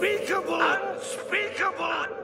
Unspeakable! Unspeakable!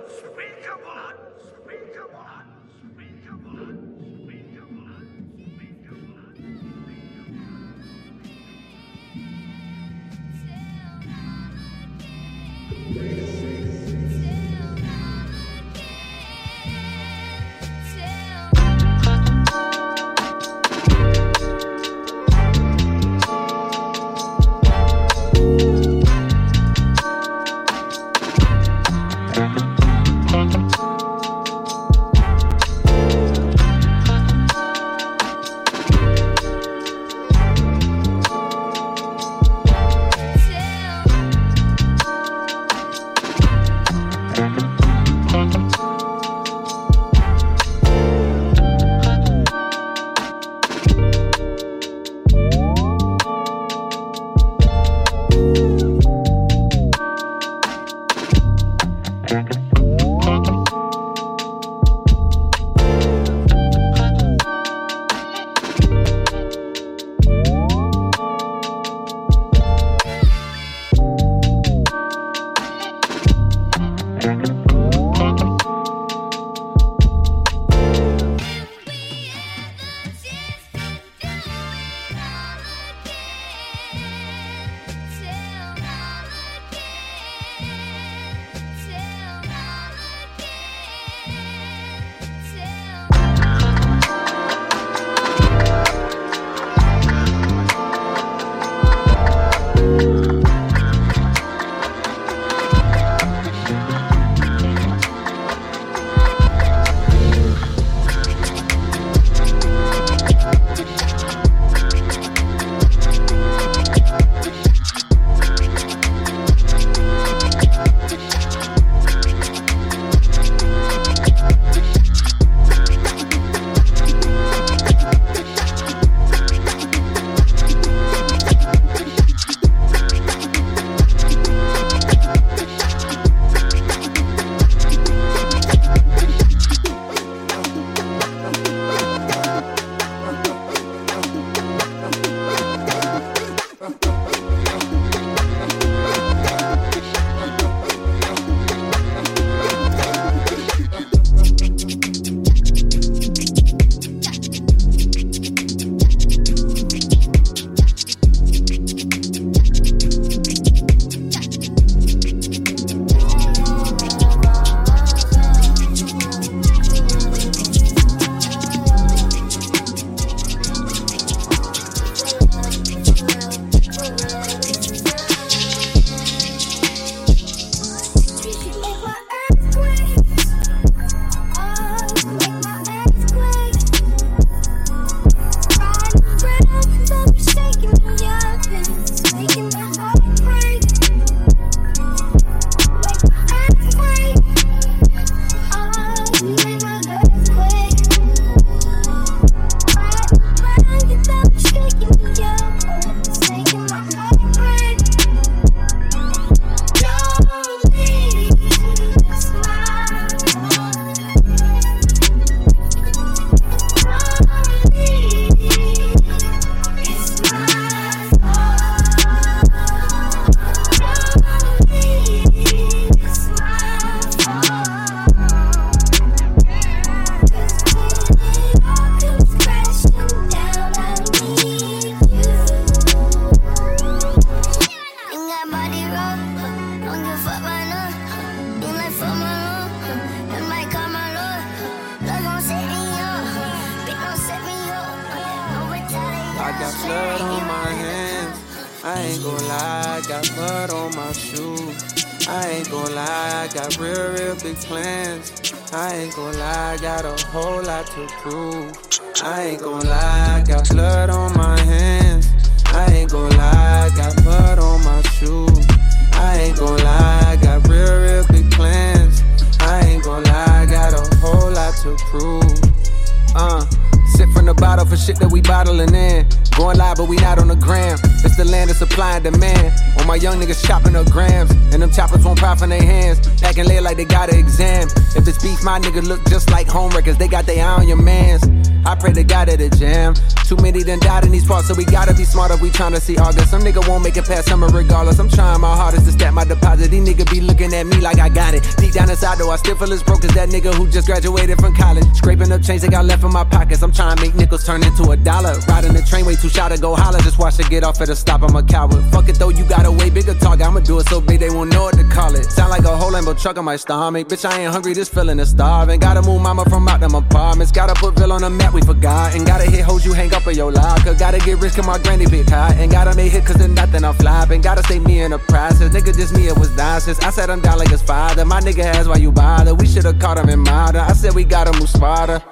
If we tryna see August. Some nigga won't make it past summer regardless. I'm trying my hardest to stack my deposit. These niggas be looking at me like I got it. Down inside, though, I still feel as broke as that nigga who just graduated from college. Scraping up change they got left in my pockets. I'm trying to make nickels turn into a dollar. Riding the train way too shy to go holler. Just watch it get off at a stop. I'm a coward. Fuck it though, you got a way bigger target. I'ma do it so big they won't know what to call it. Sound like a whole Lambo truck on my stomach. Bitch, I ain't hungry, this feeling is starving. Gotta move mama from out them apartments. Gotta put Bill on the map, we forgot. And gotta hit hoes you hang up in your locker. Gotta get rich, my granny big high. And gotta make hit cause there's nothing I'm flopping. Gotta stay me in the process. Nigga, just me, it was nonsense. I said I'm down like his father. My nigga has why you bother. We should've caught him in modern. I said we gotta move smarter.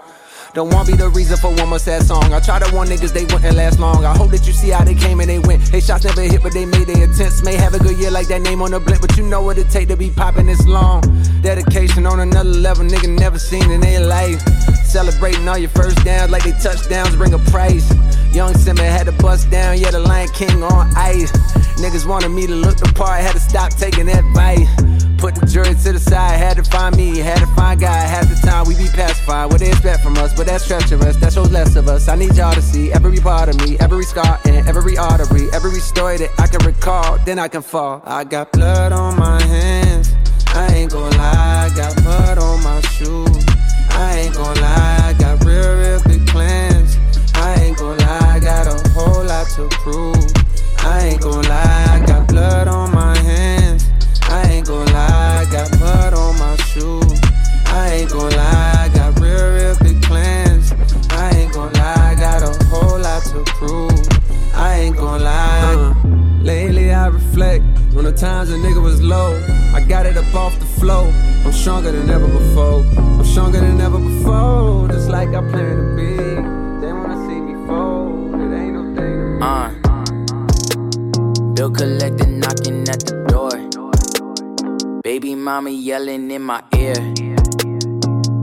Don't want be the reason for one more sad song. I tried to warn niggas, they wouldn't last long. I hope that you see how they came and they went. They shots never hit, but they made their attempts. May have a good year like that name on the blimp, but you know what it take to be popping this long. Dedication on another level, nigga never seen in their life. Celebrating all your first downs like they touchdowns, bring a price. Young Simba had to bust down, yeah, the Lion King on ice. Niggas wanted me to look the part, had to stop taking advice. Put the jury to the side, had to find me, had to find God. Half the time we be pacified, what they expect from us, but that's treacherous, that shows less of us. I need y'all to see every part of me, every scar and every artery, every story that I can recall, then I can fall. I got blood on my hands, I ain't gon' lie, I got blood on my shoes. I ain't gon' lie, I got real, real big plans. I ain't gon' lie, I got a whole lot to prove. I ain't gon' lie, I got blood on my hands. I ain't gon' lie, I got mud on my shoes. I ain't gon' lie, I got real, real big plans. I ain't gon' lie, I got a whole lot to prove. I ain't gon' lie. Uh, lately I reflect on the times a nigga was low. I got it up off the flow. I'm stronger than ever before. I'm stronger than ever before. Just like I plan to be. They wanna see me fold. It ain't no thing to Uh. Bill collector Baby mama yelling in my ear.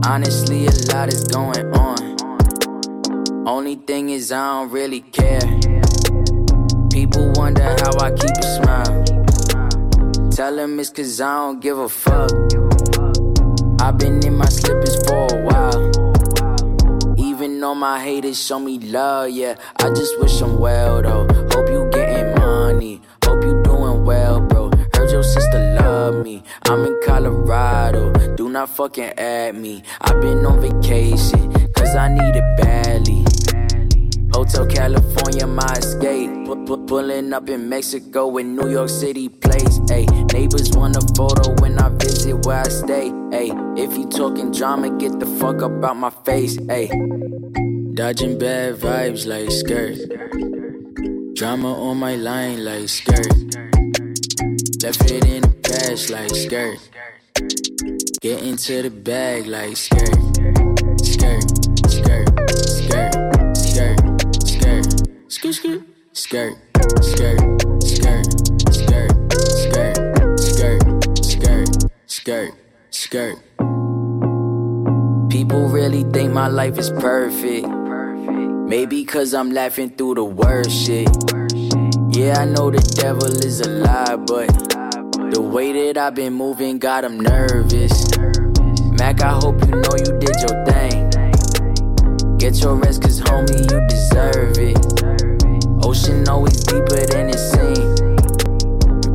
Honestly, a lot is going on. Only thing is, I don't really care. People wonder how I keep a smile. Tell them it's cause I don't give a fuck. I've been in my slippers for a while. Even though my haters show me love, yeah. I just wish I'm well though. Hope you getting money. Hope you doing well, me. I'm in Colorado. Do not fucking add me. I've been on vacation, cause I need it badly. Hotel California, my escape. Pu- pu- pulling up in Mexico in New York City place. Ayy, neighbors want a photo when I visit where I stay. Ayy, if you talking drama, get the fuck up out my face. Ayy, dodging bad vibes like skirt. Drama on my line like skirt. Left it in the past like skirt. Get into the bag like skirt. Skirt, skirt, skirt, skirt, skirt, skirt, skirt, skirt, skirt, skirt, skirt, skirt, skirt, skirt, skirt. People really think my life is perfect. Maybe cause I'm laughing through the worst shit. Yeah, I know the devil is a lie, but the way that I've been moving got him nervous. Mac, I hope you know you did your thing. Get your rest, cause homie, you deserve it. Ocean always deeper than it seems.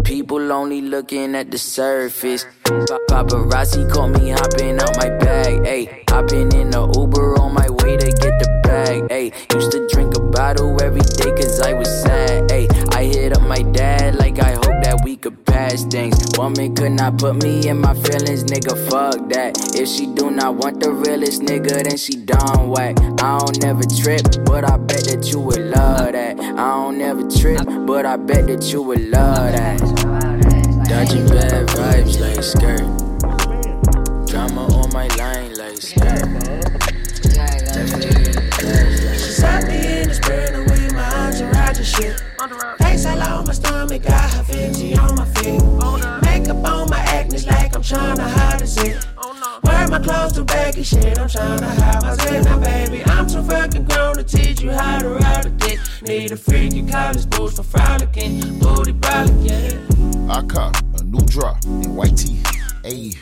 People only looking at the surface. Pa- Paparazzi caught me hopping out my bag. Ayy, hopping in the Uber on my way to get the bag. Ayy, used to drink a bottle every day cause I was sad. Ayy, hit up my dad like I hope that we could pass things. Woman could not put me in my feelings, nigga. Fuck that. If she do not want the realest nigga, then she done whack. I don't never trip, but I bet that you would love that. I don't never trip, but I bet that you would love that. Dodging bad vibes like skirt. Drama on my line like skirt. Sucked me in the and with my entourage and shit. All on my stomach, got her Fenty on my feet. Makeup on my acne like I'm tryna hide a zit. Wear my clothes to baggy shit, I'm tryna hide my zit. Now, baby, I'm too fucking grown to teach you you how to ride a dick. Need a freaky college boots for frolicking, booty brolic, yeah. I cop a new drop in white tee. Ayy,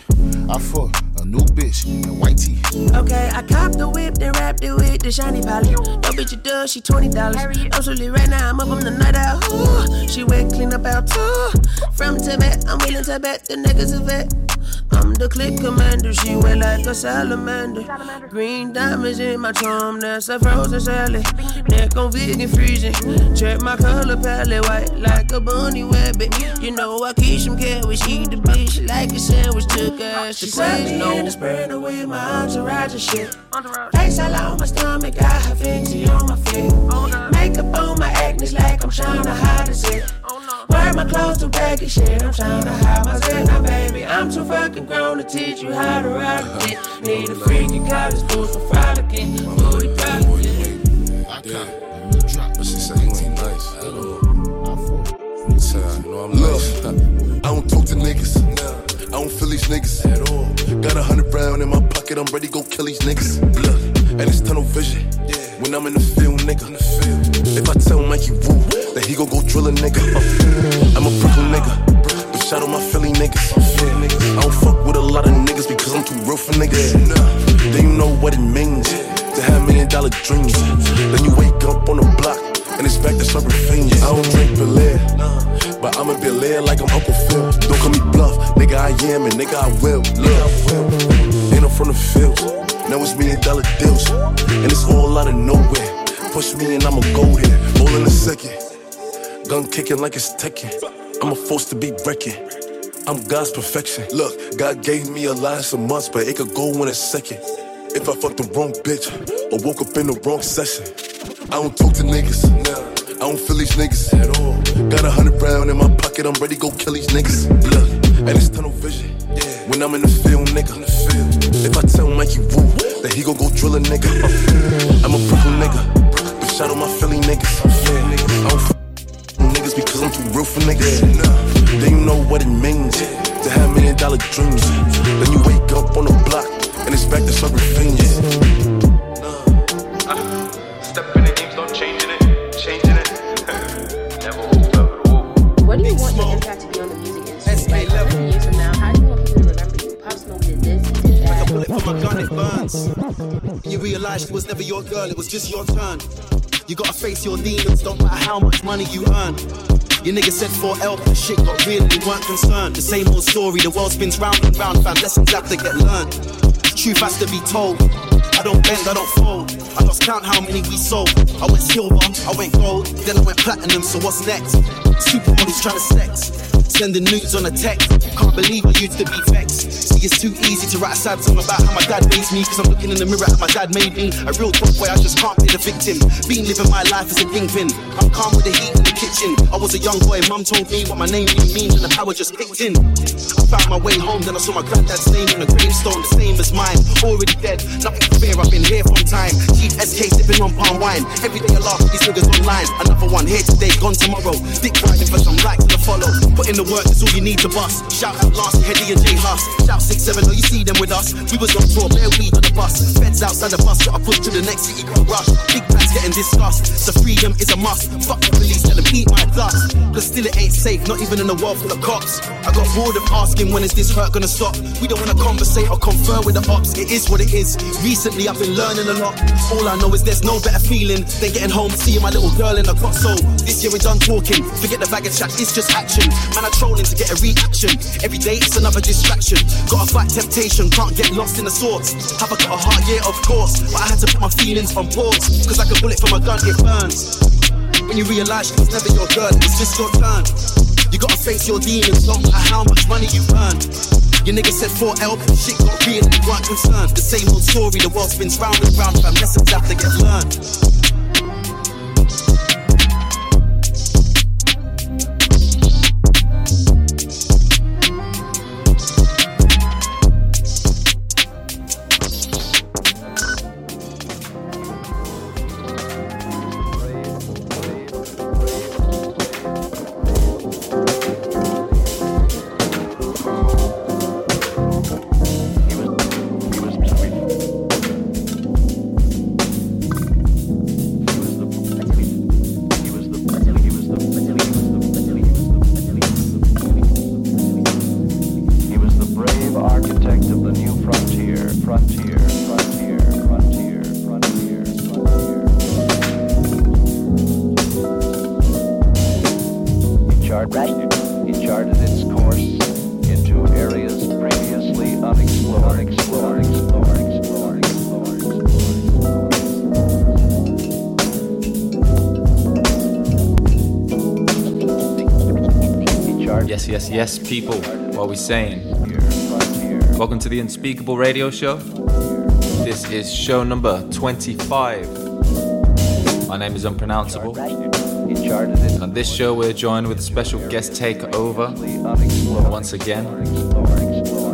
I fuck a new bitch in white tee. Okay, I copped the whip, then wrapped it with the shiny poly. No bitch, you does, she twenty dollars. Absolutely right now, I'm up on the night out. Ooh, she wet, clean up out too. From Tibet, I'm willing to bet the niggas a vet. I'm the click commander, she wet like a salamander. Green diamonds in my charm, that's a frozen salad. Neck on vegan freezing. Check my color palette, white like a bunny rabbit. You know I keep some carrots, eat the bitch like a sandwich. Took her ass, she says no. In the spread away my entourage and shit. Face all on my stomach, got her fancy on my feet. Makeup on my acne like I'm trying to hide it. Oh, Wear my clothes to baggy shit, I'm trying to hide my zit. Now, baby, I'm too fucking grown to teach you how to ride a dick. Need a freaky college boots for frolicking, booty frolicking. I cop a new drop. But she said you ain't nice. I fuck. She said, I know I'm nice. Don't talk to niggas. I don't feel these niggas at all. Got a hundred round in my pocket, I'm ready to go kill these niggas. Look, and it's tunnel vision. Yeah. When I'm in the field, nigga. If I tell Mikey Woo that he gon' go drill a nigga, I'm a Brooklyn nigga. But shout out my Philly niggas. I don't fuck with a lot of niggas because I'm too real for niggas. Then you know what it means to have million dollar dreams. Then you wake up on the block and it's back to serving fiends. I don't drink Belaire, but I'ma be Bel-Air like I'm Uncle Phil. Don't call me bluff, nigga. I am and nigga I will. Look, ain't no from the fields. Now it's me and dollar deals, and it's all out of nowhere. Push me and I'ma go there, all in a second. Gun kicking like it's Tekken. I'm a force to be wrecking. I'm God's perfection. Look, God gave me a life some months, but it could go in a second. If I fucked the wrong bitch or woke up in the wrong session. I don't talk to niggas. I don't feel these niggas at all. Got a hundred round in my pocket, I'm ready to go kill these niggas. Look, and it's tunnel vision. When I'm in the field, nigga. If I tell Mikey Woo that he gon' go drill a nigga, I'm a Brooklyn nigga. But shout out my Philly niggas. I don't f- niggas because I'm too real for niggas. Then you know what it means to have million dollar dreams. Then you wake up on the block and it's back to serving fiends. What do you want your impact to be on the music industry? Like, 100 years from now, how do you want people to remember you? Pop Smoke did this, he did that. bullet from a gun, it burns. You realize she was never your girl, it was just your turn. You gotta face your demons, don't matter how much money you earn. Your nigga said 4L, but shit got real, they weren't concerned. The same old story, the world spins round and round, fam, lessons have to get learned. Truth has to be told. I don't bend, I don't fold. I lost count how many we sold. I went silver, I went gold, then I went platinum, so what's next? Supermodels trying to sex. Sending nudes on a text. Can't believe I used to be vexed. See, it's too easy to write a sad song about how my dad raised me. Cause I'm looking in the mirror at my dad made me. A real tough boy, I just can't play the victim. Been living my life as a kingpin. I'm calm with the heat in the kitchen. I was a young boy, mum told me what my name really means, and the power just kicked in. I found my way home, then I saw my granddad's name on a gravestone, the same as mine. Already dead, nothing to fear, I've been here from time. Chief SK sipping on palm wine. Every day I laugh these niggas online. Another one here today, gone tomorrow. Dick riding for some likes to follow. Put in the work, that's all you need to bust. Shout out Lance, Heady and J Hus. Shout 6 7 oh, you see them with us. We was on tour, bare weed on the bus. Feds outside the bus, got a push to the next city, rush. Big plans getting discussed. So freedom is a must. Fuck the police, eat my dust. But still it ain't safe, not even in a world full of cops. I got bored of asking when is this hurt gonna stop. We don't wanna conversate or confer with the ops. It is what it is. Recently I've been learning a lot. All I know is there's no better feeling than getting home, seeing my little girl in the cot. So this year we're done talking. Forget the bag of chat, it's just action. Man, I trolling to get a reaction. Every day it's another distraction. Gotta fight temptation, can't get lost in the swords. Have I got a heart? Yeah, Of course. But I had to put my feelings on pause. Cause like a bullet from a gun, it burns. When you realize was never your girl, it's just your turn. You gotta face your demons, no matter how much money you earn. Your nigga said 4L, shit got real, you weren't concerned. The same old story, the world spins round and round, fam. Lessons have to get learned. Yes, people. What are we saying? Welcome to the Unspeakable Radio Show. This is show number 25. My name is Unpronounceable. On this show, we're joined with a special guest takeover. Once again,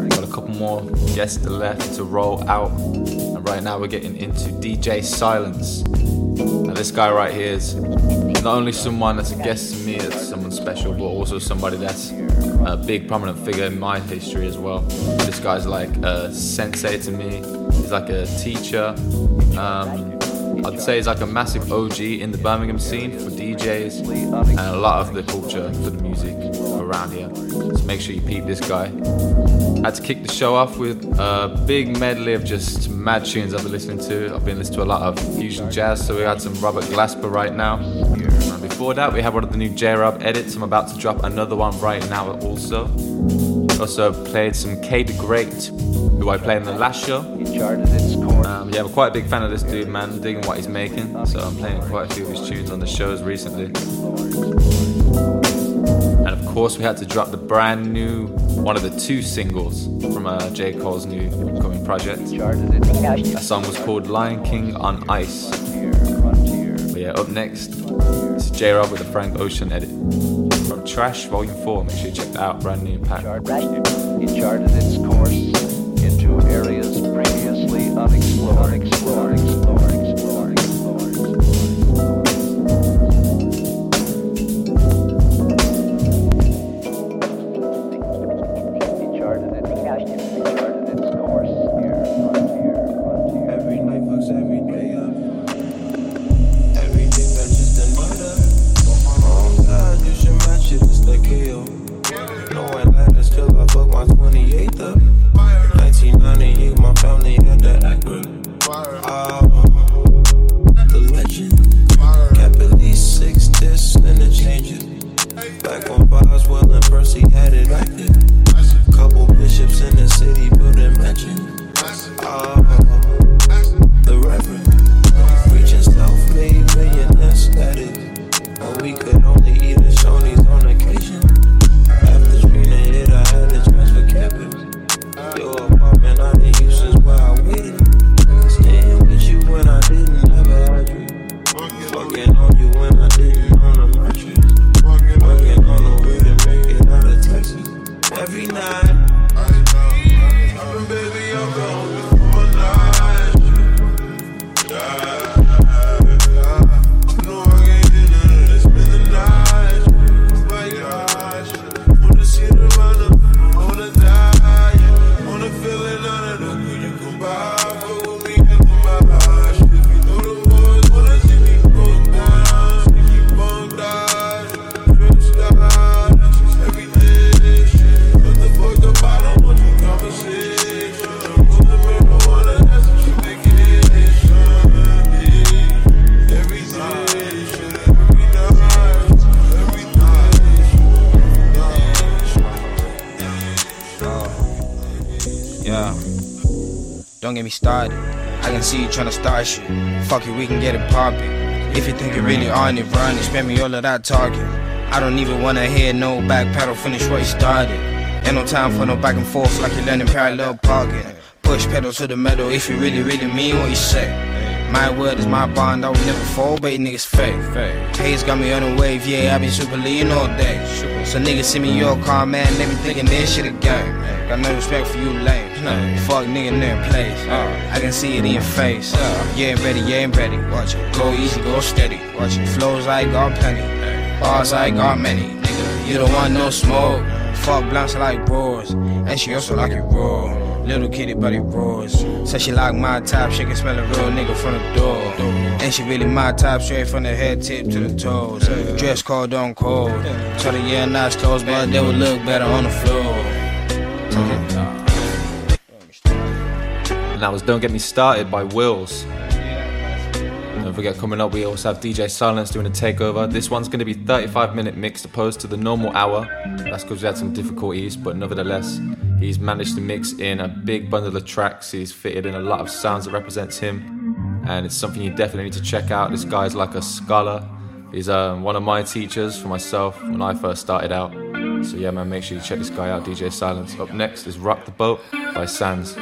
got a couple more guests left to roll out. And right now, we're getting into DJ Silence. Now, this guy right here is not only someone that's a guest to me, that's someone special, but also somebody that's a big prominent figure in my history as well. This guy's like a sensei to me. He's like a teacher. Um, I'd say he's like a massive OG in the Birmingham scene for DJs and a lot of the culture for the music around here. So make sure you peep this guy. I had to kick the show off with a big medley of just mad tunes I've been listening to. I've been listening to a lot of fusion jazz, so we had some Robert Glasper right now. That, we have one of the new j.robb edits. I'm about to drop another one right now also. Also played some KDaGreat, who I played in the last show. Um, yeah, I'm quite a big fan of this dude, man. Digging what he's making, so I'm playing quite a few of his tunes on the shows recently. And of course, we had to drop the brand new, one of the two singles from uh, J. Cole's new upcoming project. That song was called Lion King on Ice. But yeah, up next, j.robb with the Frank Ocean edit from Trash Volume 4. Make sure you check that out, brand new pack. It charted its course into areas previously unexplored. We can get it poppin'. If you think you're really on it, run and spend me all of that talking. I don't even wanna hear no back pedal, finish what you started. Ain't no time for no back and forth like you're learning parallel parking. Push pedal to the metal if you really, really mean what you say. My word is my bond, I will never fall, but niggas fake. Hayes got me on a wave, yeah, I been super lean all day. So niggas see me your car, man, they be thinking this shit a game. Got no respect for you lame. Fuck nigga in their place. I can see it in your face. You ain't ready, you ain't ready. Watch it. Go easy, go steady. Watch it. Flows I got plenty. Bars I got many. Nigga, you don't want no smoke. Fuck blunts like bros. And she also like it raw. Little kitty but body roars. Said she like my type, she can smell a real nigga from the door. And she really my type, straight from the head tip to the toes. Dress code on cold. Tell her yeah, nice clothes, but they would look better on the floor. That was Don't Get Me Started by Wills. Don't forget, coming up, we also have DJ Silence doing a takeover. This one's going to be 35 minute mix opposed to the normal hour. That's because we had some difficulties, but nevertheless, he's managed to mix in a big bundle of tracks. He's fitted in a lot of sounds that represents him, and it's something you definitely need to check out. This guy's like a scholar. He's um, one of my teachers for myself when I first started out. So yeah, man, make sure you check this guy out, DJ Silence. Up next is Rock the Boat by sans.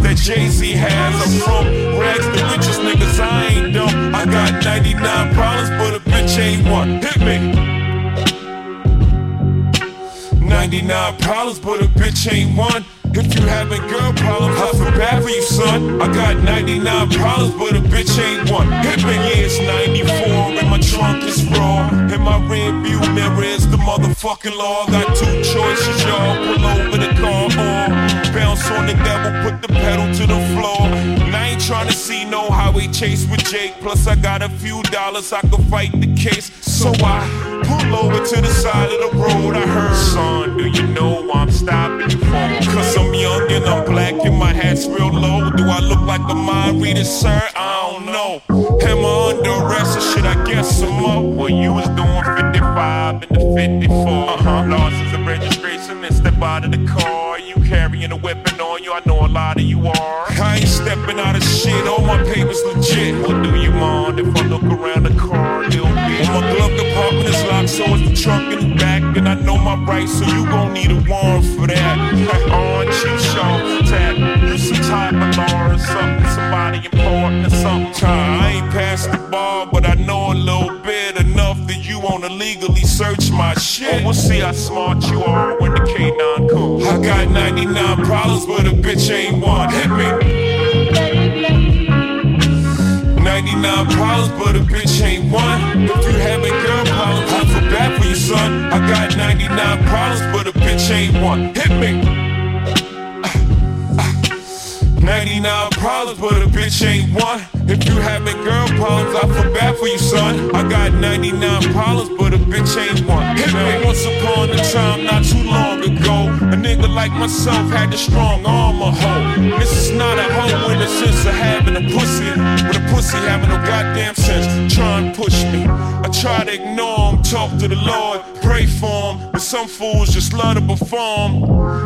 That Jay Z has. I'm from rags, to riches, niggas, I ain't dumb. I got 99 problems, but a bitch ain't one. Hit me. 99 problems, but a bitch ain't one. If you having girl problems, I feel bad for you, son. I got 99 problems, but a bitch ain't one. Hit me, yeah, it's 94, and my trunk is raw. And my rear view mirror is the motherfucking law. Got two choices, y'all. Pull over the car or bounce on the devil, put the pedal to the floor. And I ain't trying to see no highway chase with Jake. Plus, I got a few dollars, I could fight the case. So I pull over to the side of the road. I heard, son, do you know I'm stopping for? Cause I'm young and I'm black and my hat's real low. Do I look like a mind reader, sir? I don't know. Am I under arrest or should I guess some up? Well, you was doing 55 and the 54. Uh-huh. License and registration and step out of the car. You carrying a weapon on you, I know a lot of you are. I ain't stepping out of shit, all my papers legit. Well, do you mind if I look around the car a little bit? So it's the trunk in the back. And I know my rights, so you gon' need a warrant for that. Cheap show, tap, you some type of law or something, somebody important or something. I ain't past the bar, but I know a little bit enough that you wanna legally search my shit. Oh, We'll see how smart you are when the K9 comes. I got 99 problems, but a bitch ain't one. Hit me. 99 99 problems, but a bitch ain't one. If you having girl problems, I feel bad for you, son. I got 99 problems, but a bitch ain't one. Hit me. 99 problems, but a bitch ain't one. If you having girl problems, I feel bad for you, son. I got 99 problems, but a bitch ain't one. Hit me. Once upon a time, not too long ago, a nigga like myself had the strong arm of hoe. This is not a hoe in the sense of having a pussy, but a pussy having no goddamn sense. Try and push me. I try to ignore him, talk to the Lord, pray for him, but some fools just love to perform.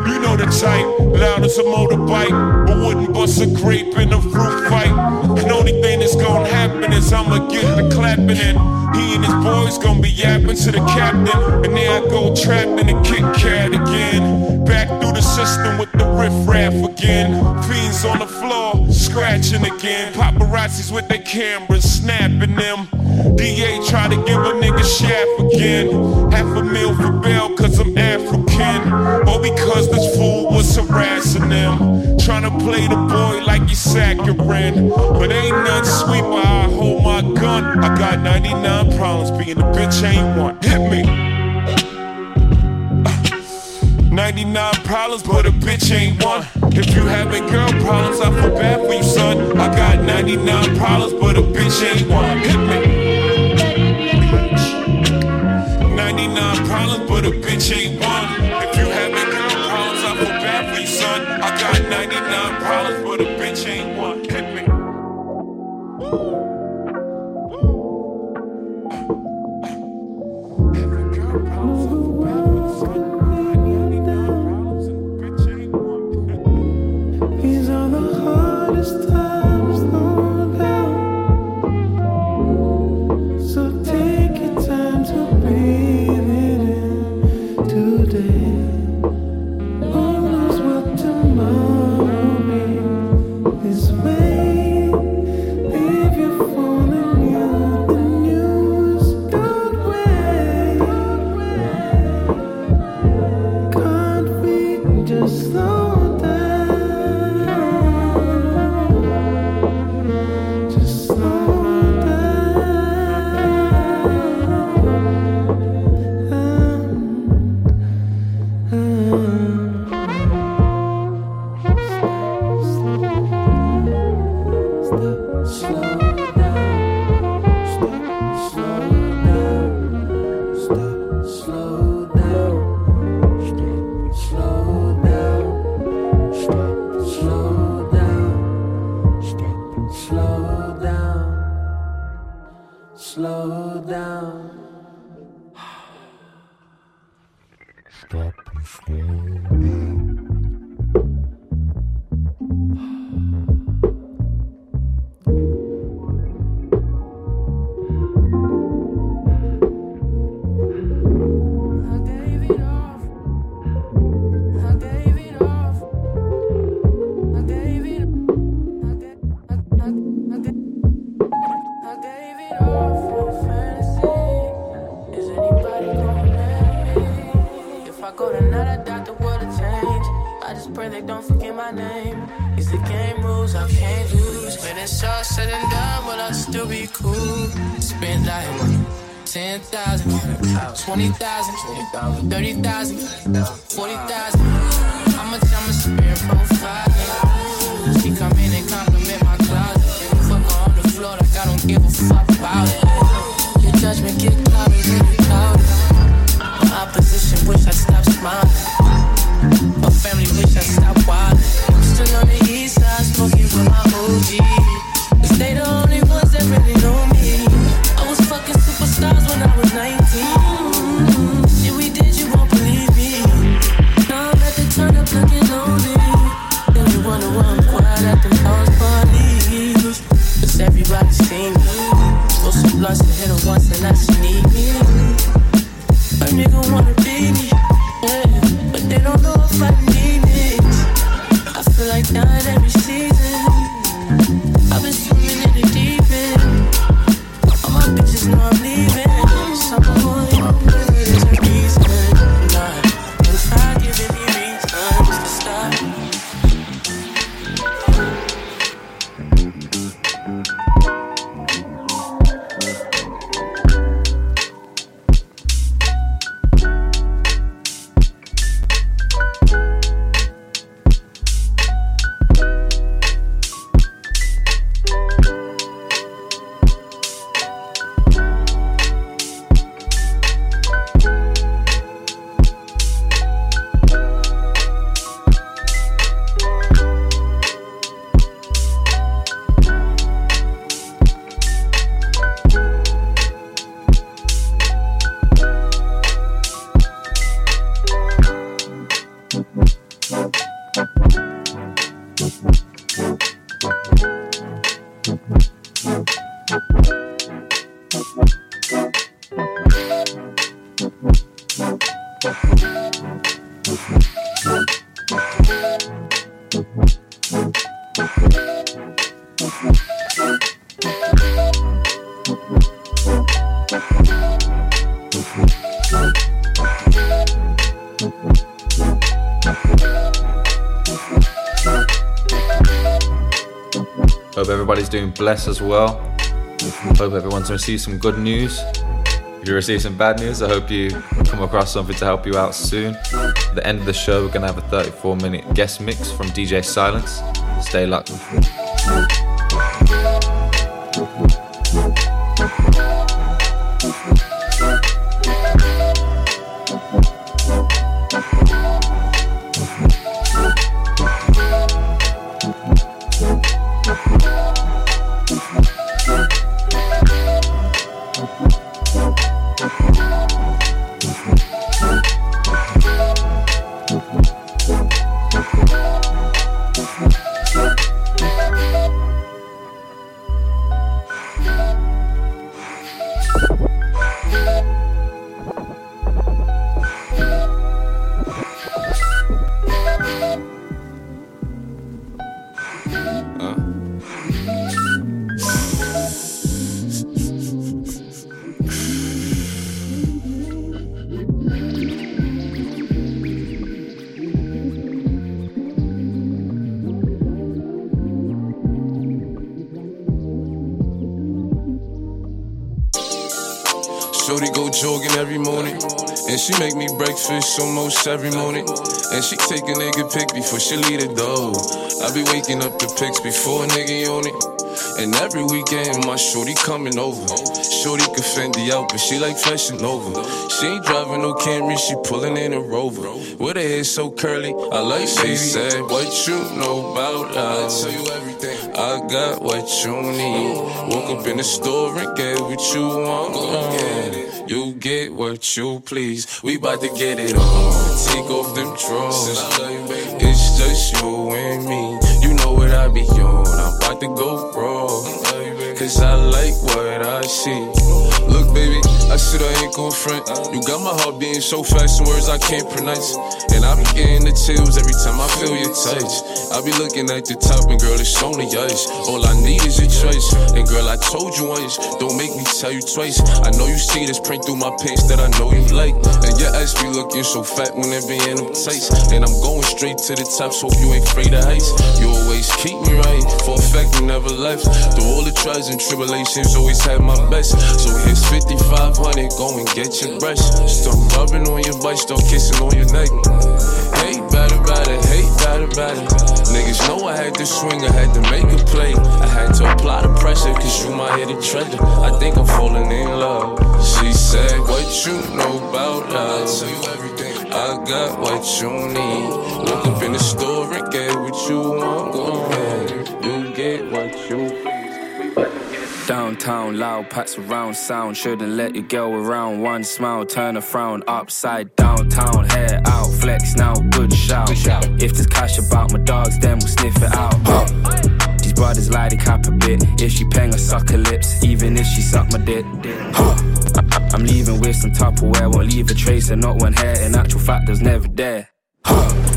You know the type, loud as a motorbike, but wouldn't bust a grape in a fruit fight. And only thing that's gonna happen is I'ma get the clapping and he and his boys gonna be yapping to the captain. And there I go trapped in a Kit Kat again. Back through the system with the riff raff again. Fiends on the floor, scratching again. Paparazzis with their cameras, snapping them. DA try to give a nigga shaft again. Half a meal for bail cause I'm African. Or because this fool was harassing them. Trying to play the boy like he's saccharine. But ain't nothing sweet I hold my gun. I got 99 problems, being a bitch ain't one. Hit me. Uh, 99 problems, but a bitch ain't one. If you having girl problems, I feel bad for you, son. I got 99 problems, but a bitch ain't one. Hit me. 99 problems, but a bitch ain't one. If you 99 problems, but a bitch ain't one. Doing blessed as well. Hope everyone's received some good news. If you receive some bad news, I hope you come across something to help you out soon. At the end of the show, we're gonna have a 34 minute guest mix from DJ Silence. Stay locked. Breakfast almost every morning. And she take a nigga pic before she leave the door. I be waking up the pics before a nigga on it. And every weekend, my shorty coming over. Shorty can Fendi out, but she like fashion over. She ain't driving no Camry, she pulling in a Rover. With her hair so curly, I like she said, What you know about us? I tell you everything. I got what you need. Woke up in the store and get what you want. You get what you please. We bout to get it on. Take off them drawers. It's just you and me. You know what I be on. I'm about to go raw. Cause I like what I see. Look, baby, I said I ain't gon' front. You got my heart beating so fast, some words I can't pronounce. And I be getting the chills every time I feel your touch. I be looking at the top, and girl, it's only us. All I need is your choice. And girl, I told you once, don't make me tell you twice. I know you see this print through my pants that I know you like. And your ass be looking so fat when it be in them tights. And I'm going straight to the top, so you ain't afraid of heights. You always keep me never left. Through all the trials and tribulations, always had my best. So here's 5500, go and get your brush. Start rubbing on your butt, start kissing on your neck. Hate better, better, hate better, better. Niggas know I had to swing, I had to make a play. I had to apply the pressure, cause you my hidden treasure. I think I'm falling in love. She said, What you know about love? I got what you need. Look up in the store and get what you want. Go ahead, get what you Downtown, loud packs around sound. Shouldn't let your girl around. One smile, turn a frown. Upside downtown, hair out, flex now, good shout. If there's cash about my dogs, then we'll sniff it out. Huh. These brothers lie, they cap a bit. If she peng, I suck her lips. Even if she suck my dick. Huh. I'm leaving with some Tupperware, won't leave a trace and not one hair. In actual fact, there's never there. Huh.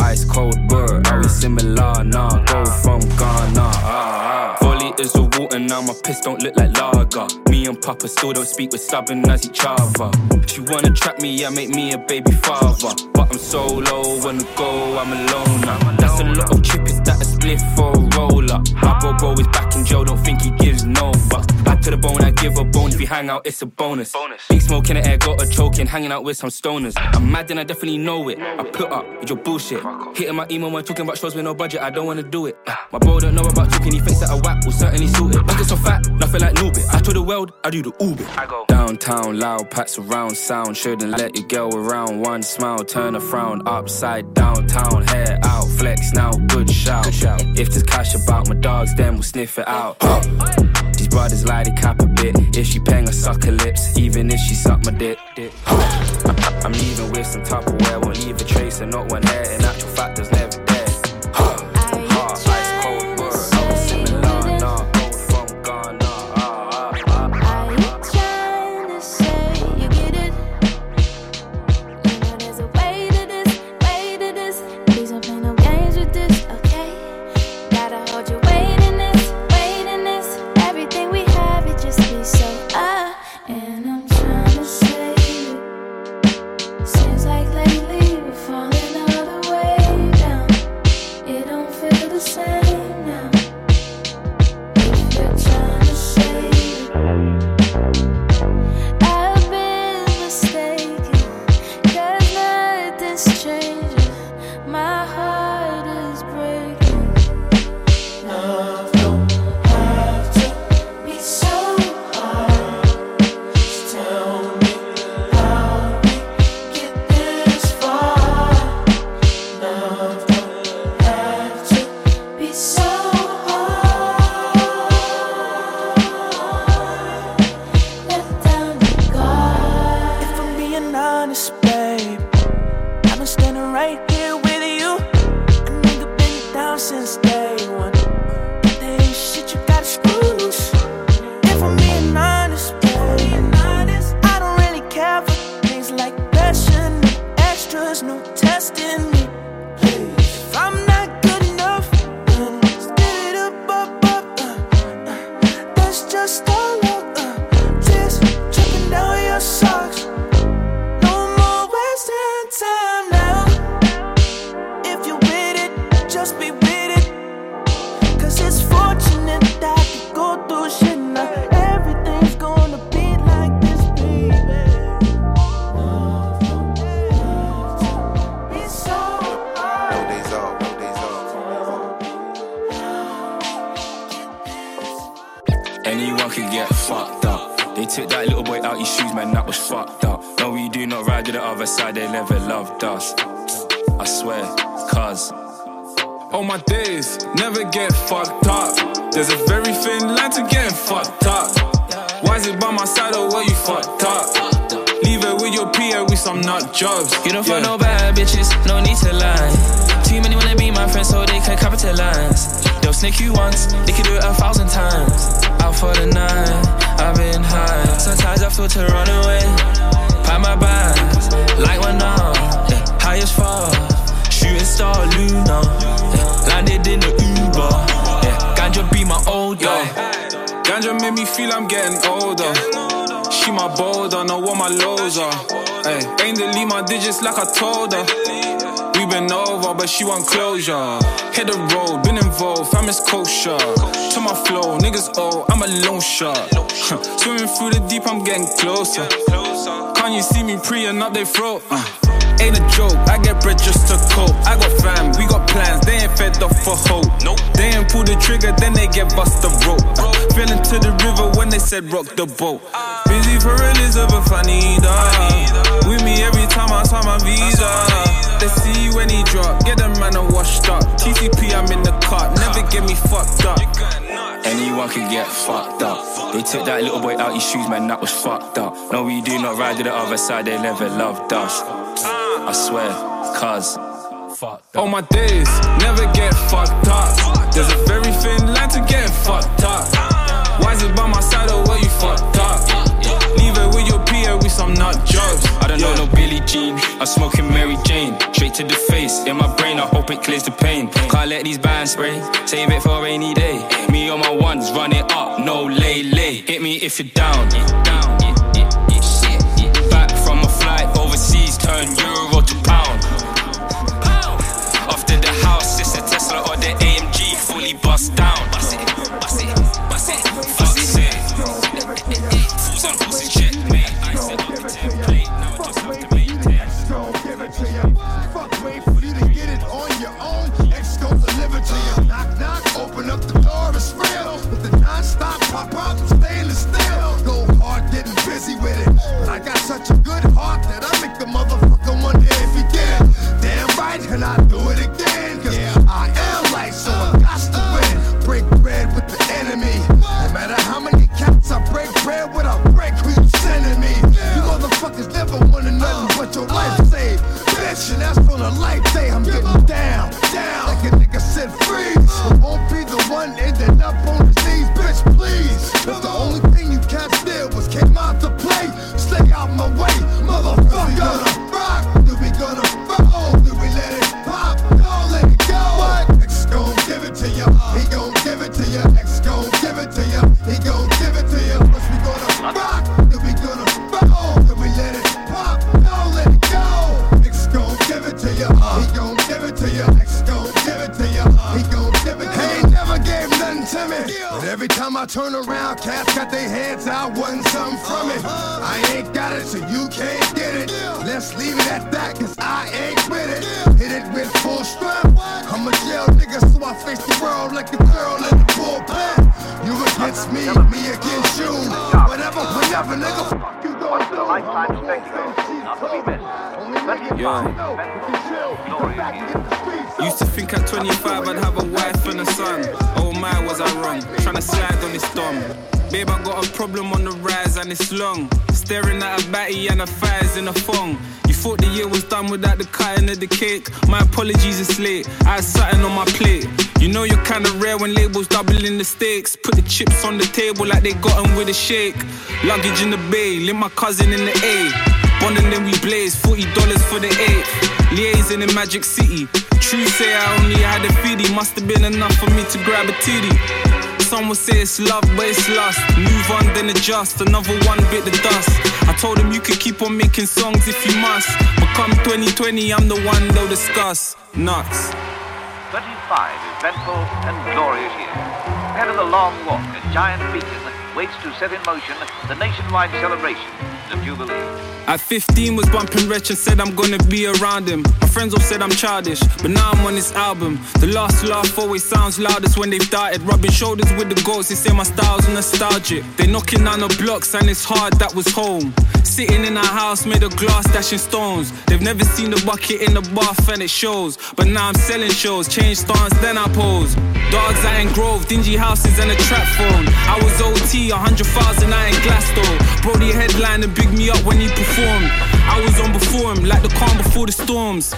Ice cold, burr. Are we similar? Nah, go from Ghana. Ah, ah. Of water, now my piss don't look like lager. Me and Papa still don't speak, we're stubborn as each other. She wanna trap me, yeah, make me a baby father. But I'm solo, when I go, I'm alone now. That's a lot of chippers, that a split for a roller. My bro bro is back in jail, don't think he gives no fuck. Back to the bone, I give a bone. If we hang out, it's a bonus. Big smoke in the air, got a choking, hanging out with some stoners. I'm mad and I definitely know it. I put up with your bullshit. Hitting my email when talking about shows with no budget, I don't wanna do it. My bro don't know about talking, he thinks that a whack will certainly suit it. Niggas so fat, nothing like Nubit. I told the world, I do the Uber. I go downtown, loud packs around sound. Shouldn't let your girl around. One smile, turn a frown. Upside downtown, hair out, flex now, good shout. If there's cash about my dogs, then we'll sniff it out. Huh. These brothers lie, they cap a bit. If she peng, I suck her lips. Even if she suck my dick. Huh. I'm leaving with some Tupperware, won't leave a trace and not one hair. In actual fact, there's there's no testing me. My lows are. Ay, aim to leave my digits like I told her. We been over, but she want closure. Hit the road, been involved, fam is kosher. To my flow, niggas old, I'm a lone shot. Swimming through the deep, I'm getting closer. Can't you see me preying up their throat? Uh. Ain't a joke, I get bread just to cope. I got fam, we got plans, they ain't fed up for hope. Nope. They ain't pull the trigger, then they get bust the rope. Uh, fell into the river when they said rock the boat. Busy for Elizabeth, I need her. With me every time I sign my visa. They see when he drop, get the man a washed up. TCP, I'm in the car, never get me fucked up. Anyone could get fucked up. They took that little boy out his shoes, man, that was fucked up. No, we do not ride to the other side, they never loved us. I swear, cuz. All my days, never get fucked up. There's a very thin line to getting fucked up. Why is it by my side or what you fucked up? Leave it with your PA with some nut jobs. I don't know no Billie Jean, I'm smoking Mary Jane. Straight to the face, in my brain, I hope it clears the pain. Can't let these bands spray, save it for a rainy day. Me on my ones, run it up, no lay lay. Hit me if you're down. Back from a flight overseas, turn euro to pound. To the house, it's a Tesla or the AMG, fully bust down. Such a good heart that I make the motherfucker wonder if he it. Damn right, and I do it again. Cause yeah. I am light, so I got to win. Break bread with the enemy. No matter how many cats I break bread with, I break who you sending me. You motherfuckers never wanted nothing but your life saved. Bitch, and that's on a light day. I'm getting down, down. Like a nigga said, freeze. I won't be the one ending up on his knees, bitch, please. Cause the only cats got their hands out, wanting something from it. I ain't got it, so you can't get it. Let's leave it at that, cause I ain't with it. Hit it with full strength. I'm a jail nigga, so I face the world like a girl in the bullpen. You against me, me against you. Whatever, whenever, nigga. Fuck you gon' do. Lifetime spectacle, not to be Used to think at 25 I'd have a wife and a son. Oh my, was I wrong? Trying to slide on this dumb. Babe, I got a problem on the rise and it's long. Staring at a batty and a thighs in a thong. You thought the year was done without the cutting of the cake. My apologies, it's late. I had something on my plate. You know you're kinda rare when labels doubling the stakes. Put the chips on the table like they got 'em with a shake. Luggage in the bay, link my cousin in the A. Bonding then we blaze, $40 for the eight. Liaising in Magic City. True say I only had a feedy, must have been enough for me to grab a titty. Some will say it's love, but it's lust. Move on, then adjust. Another one bit the dust. I told them you could keep on making songs if you must. But come 2020, I'm the one they'll discuss. Nuts. 25 eventful and glorious years. Ahead of the long walk, a giant beacon waits to set in motion the nationwide celebration. if you believe. At 15 was bumping Wretch and said I'm gonna be around him. My friends all said I'm childish, but now I'm on this album. The last laugh always sounds loudest when they've started. Rubbing shoulders with the goats, they say my style's nostalgic. They knocking down the blocks and it's hard, that was home. Sitting in a house made of glass, dashing stones. They've never seen the bucket in the bath and it shows. But now I'm selling shows, change stance, then I pose. Dogs out in Grove, dingy houses and a trap phone. I was OT, 100,000 out in Glasgow. Brody headline and big me up when he performed. I was on before him, like the calm before the storms.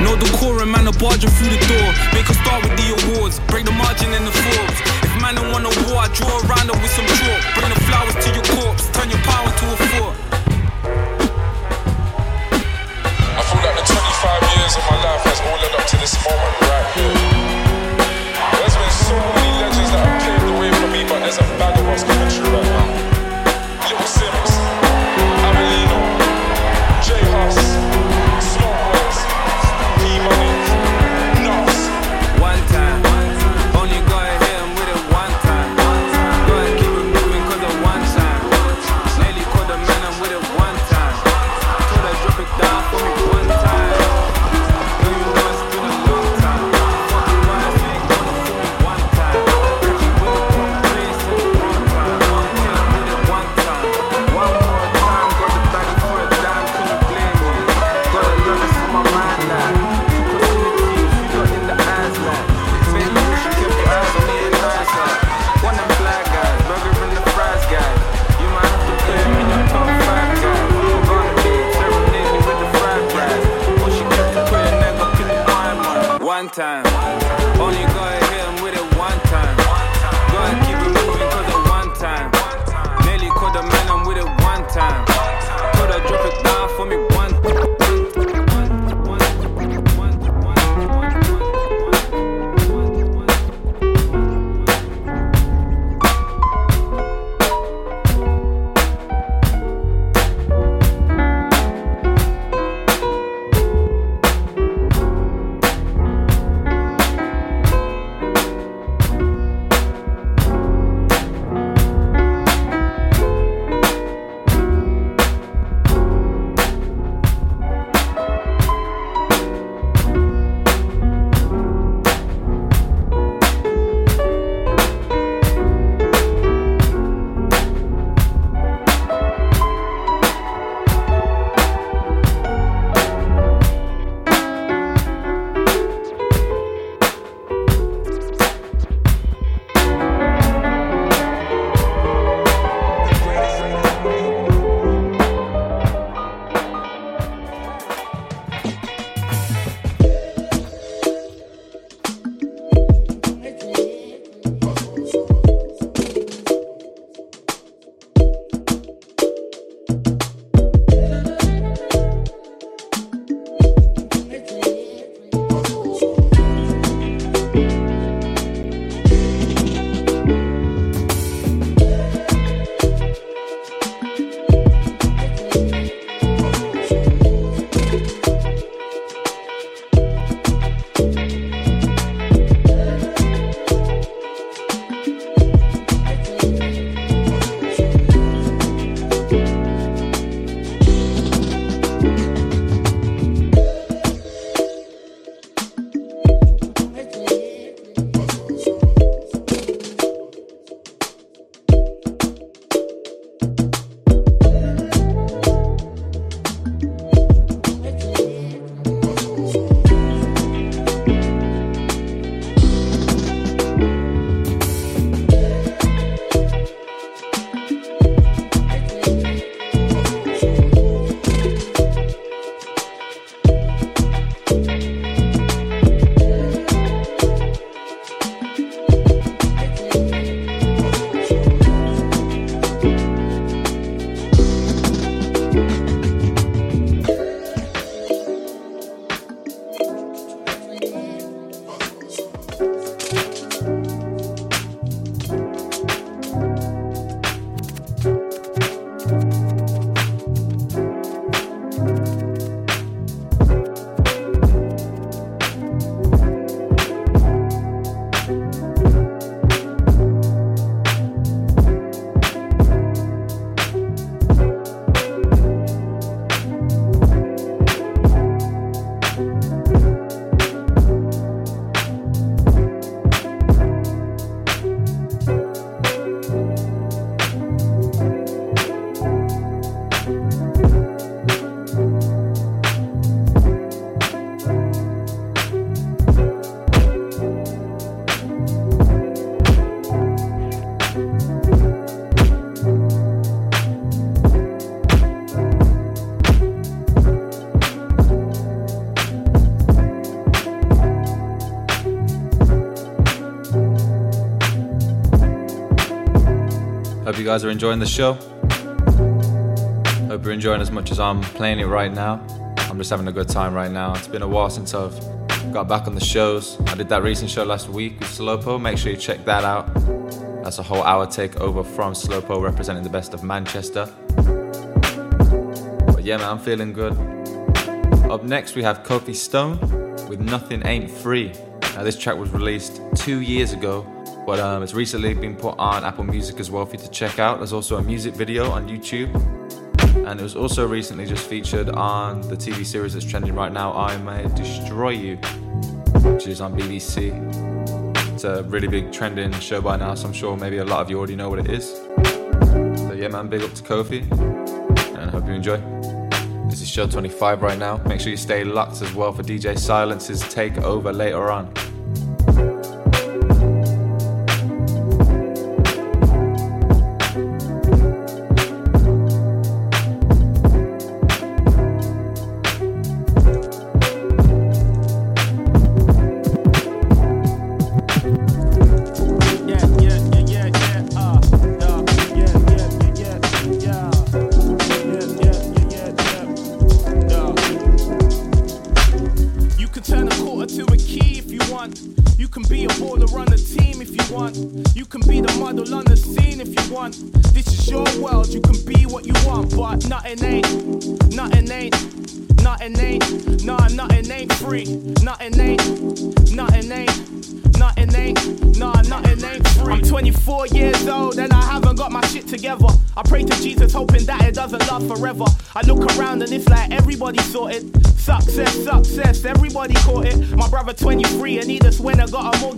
No decorum, man, a barging through the door. Make a start with the awards, break the margin in the Forbes. If man don't want a war, I draw around with some chalk. Bring the flowers to your corpse, turn your power to a fort. I feel like the 25 years of my life has all led up to this moment right here. There's been so guys are enjoying the show. Hope you're enjoying as much as I'm playing it right now. I'm just having a good time right now. It's been a while since I've got back on the shows. I did that recent show last week with Slopo. Make sure you check that out. That's a whole hour takeover from Slopo representing the best of Manchester. But yeah, man, I'm feeling good. Up next, we have Kofi Stone with Nothing Ain't Free. Now, this track was released two years ago, but um, it's recently been put on Apple Music as well for you to check out. There's also a music video on YouTube, and it was also recently just featured on the TV series that's trending right now, I May Destroy You, which is on BBC. It's a really big trending show by now, so I'm sure maybe a lot of you already know what it is. So yeah, man, big up to Kofi, and I hope you enjoy. This is show 25 right now. Make sure you stay locked as well for DJ Silence's takeover later on.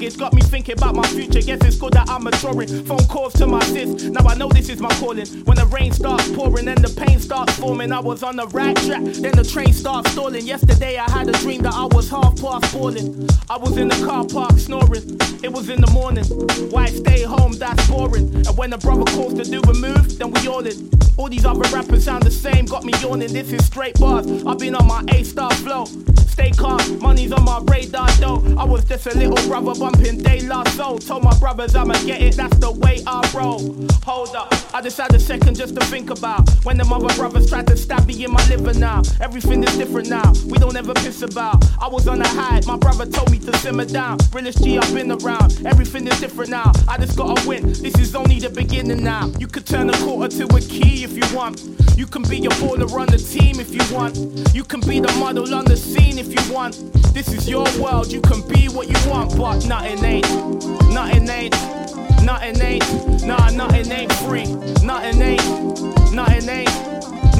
Mortgage. Got me thinking about my future. Guess it's good that I'm maturing. Phone calls to my sis. Now I know this is my calling. When the rain starts pouring and the pain starts forming, I was on the right track. Then the train starts stalling. Yesterday I had a dream that I was half past falling. I was in the car park snoring. It was in the morning. Why stay home? That's boring. And when the brother calls to do a move, then we all in. All these other rappers sound the same, got me yawning. This is straight bars. I've been on my A star flow. Stay calm, money's on my radar though. I was just a little brother bumping De La Soul. Told my brothers I'ma get it, that's the way I roll. Hold up, I just had a second just to think about when the mother brothers tried to stab me in my liver now. Everything is different now, we don't ever piss about. I was on a hide, my brother told me to simmer down. Realest G I've been around, everything is different now. I just gotta win, this is only the beginning now. You could turn a quarter to a key if you want. You can be a baller on the team if you want. You can be the model on the scene if you want. This is your world, you can be what you want, but nothing ain't, nothing ain't, nothing ain't, nah, nothing ain't free, nothing ain't, nothing ain't,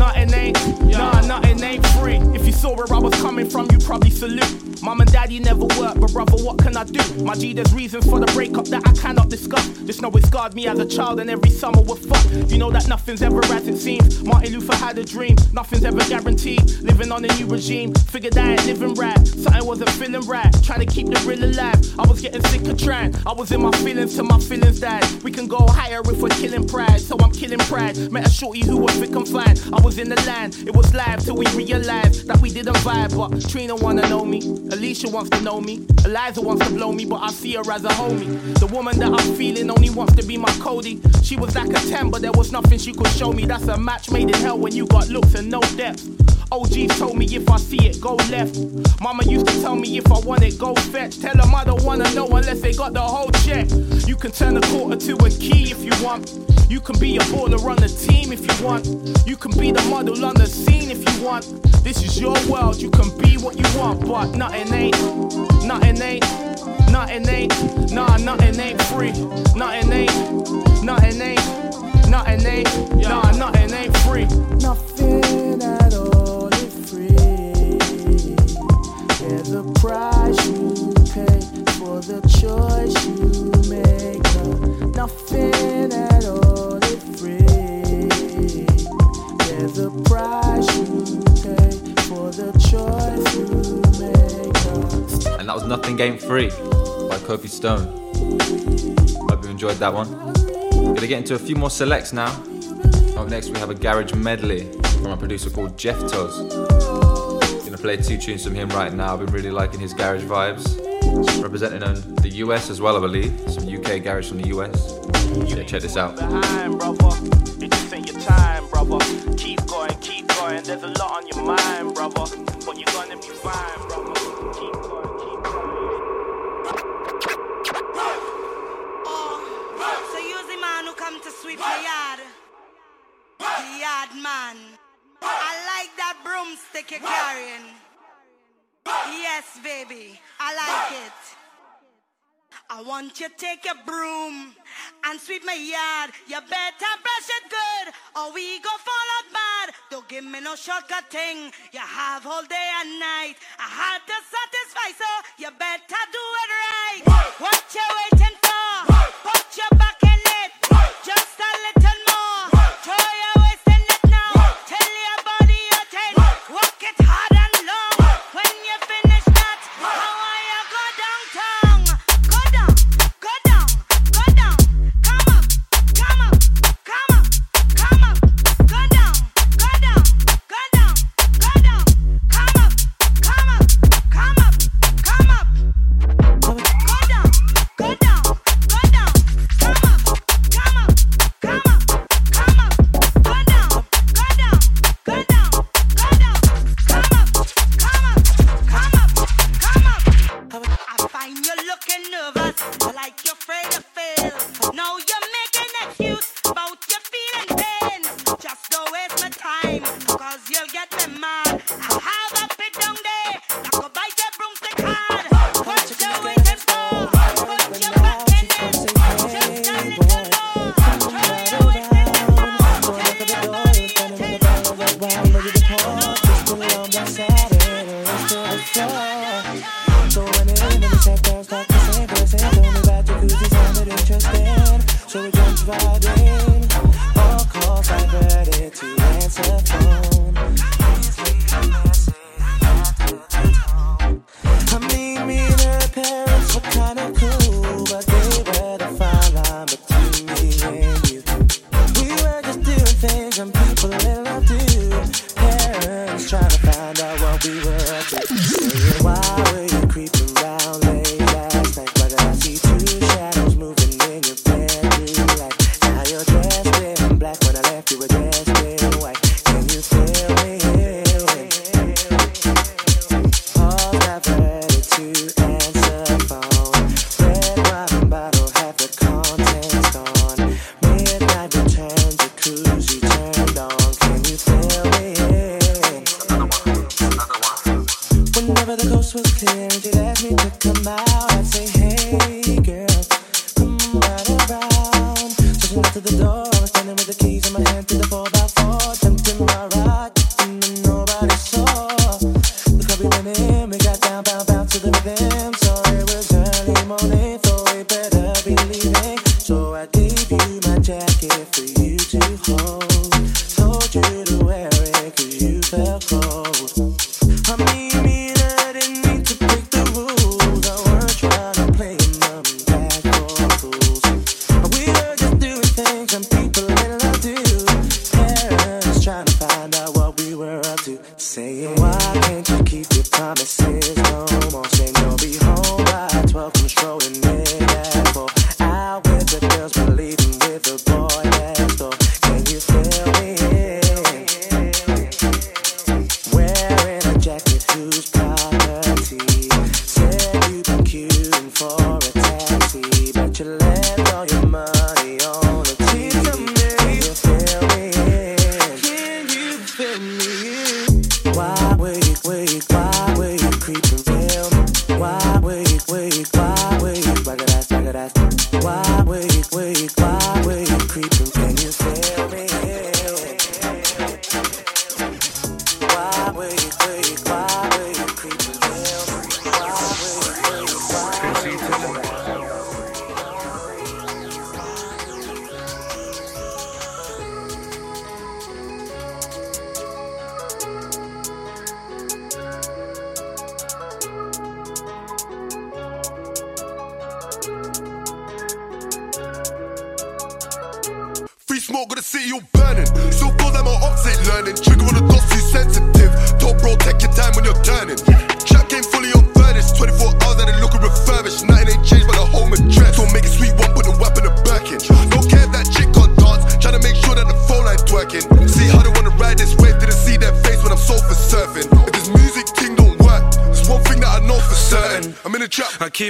nothing ain't, nah, nothing ain't free. If you saw where I was coming from, you probably salute. Mom and daddy never worked, but brother, what can I do? My G, there's reasons for the breakup that I cannot discuss. Just know it scarred me as a child, and every summer was fun. You know that nothing's ever as it seems. Martin Luther had a dream, nothing's ever guaranteed. Living on a new regime, figured I ain't living right. Something wasn't feeling right, trying to keep the real alive. I was getting sick of trying. I was in my feelings till my feelings died. We can go higher if we're killing pride, so I'm killing pride. Met a shorty who was thick and fine. I was in the land, it was live till we realized that we didn't vibe. But Trina wanna know me, Alicia wants to know me, Eliza wants to blow me, but I see her as a homie. The woman that I'm feeling only wants to be my Cody. She was like a 10, but there was nothing she could show me. That's a match made in hell when you got looks and no depth. OGs told me if I see it, go left. Mama used to tell me if I want it, go fetch. Tell them I don't wanna know unless they got the whole check. You can turn a quarter to a key if you want. You can be a baller on the team if you want. You can be the model on the scene if you want. This is your world, you can be what you want, but nothing ain't, nothing ain't, nothing ain't, nah, nothing ain't free, nothing ain't, nothing ain't, nothing ain't, nah, nothing ain't free. Nothing at all Game Free by Kofi Stone. Hope you enjoyed that one. Gonna get into a few more selects now. Up next, we have a garage medley from a producer called Jeff Toes. Gonna play two tunes from him right now. I've been really liking his garage vibes. Representing on the US as well, I believe. Some UK garage from the US. Yeah, check this out. Behind, time, keep going, keep going. There's a lot on your mind, brother. But you're gonna be fine, brother. Come to sweep the yard. The yard man. I like that broomstick you're carrying. Yes, baby, I like it. I want you to take your broom and sweep my yard. You better brush it good or we go fall out bad. Don't give me no shortcut thing. You have all day and night. I had to satisfy, so you better do it right. What you waiting for? Put your back in it. Just a little.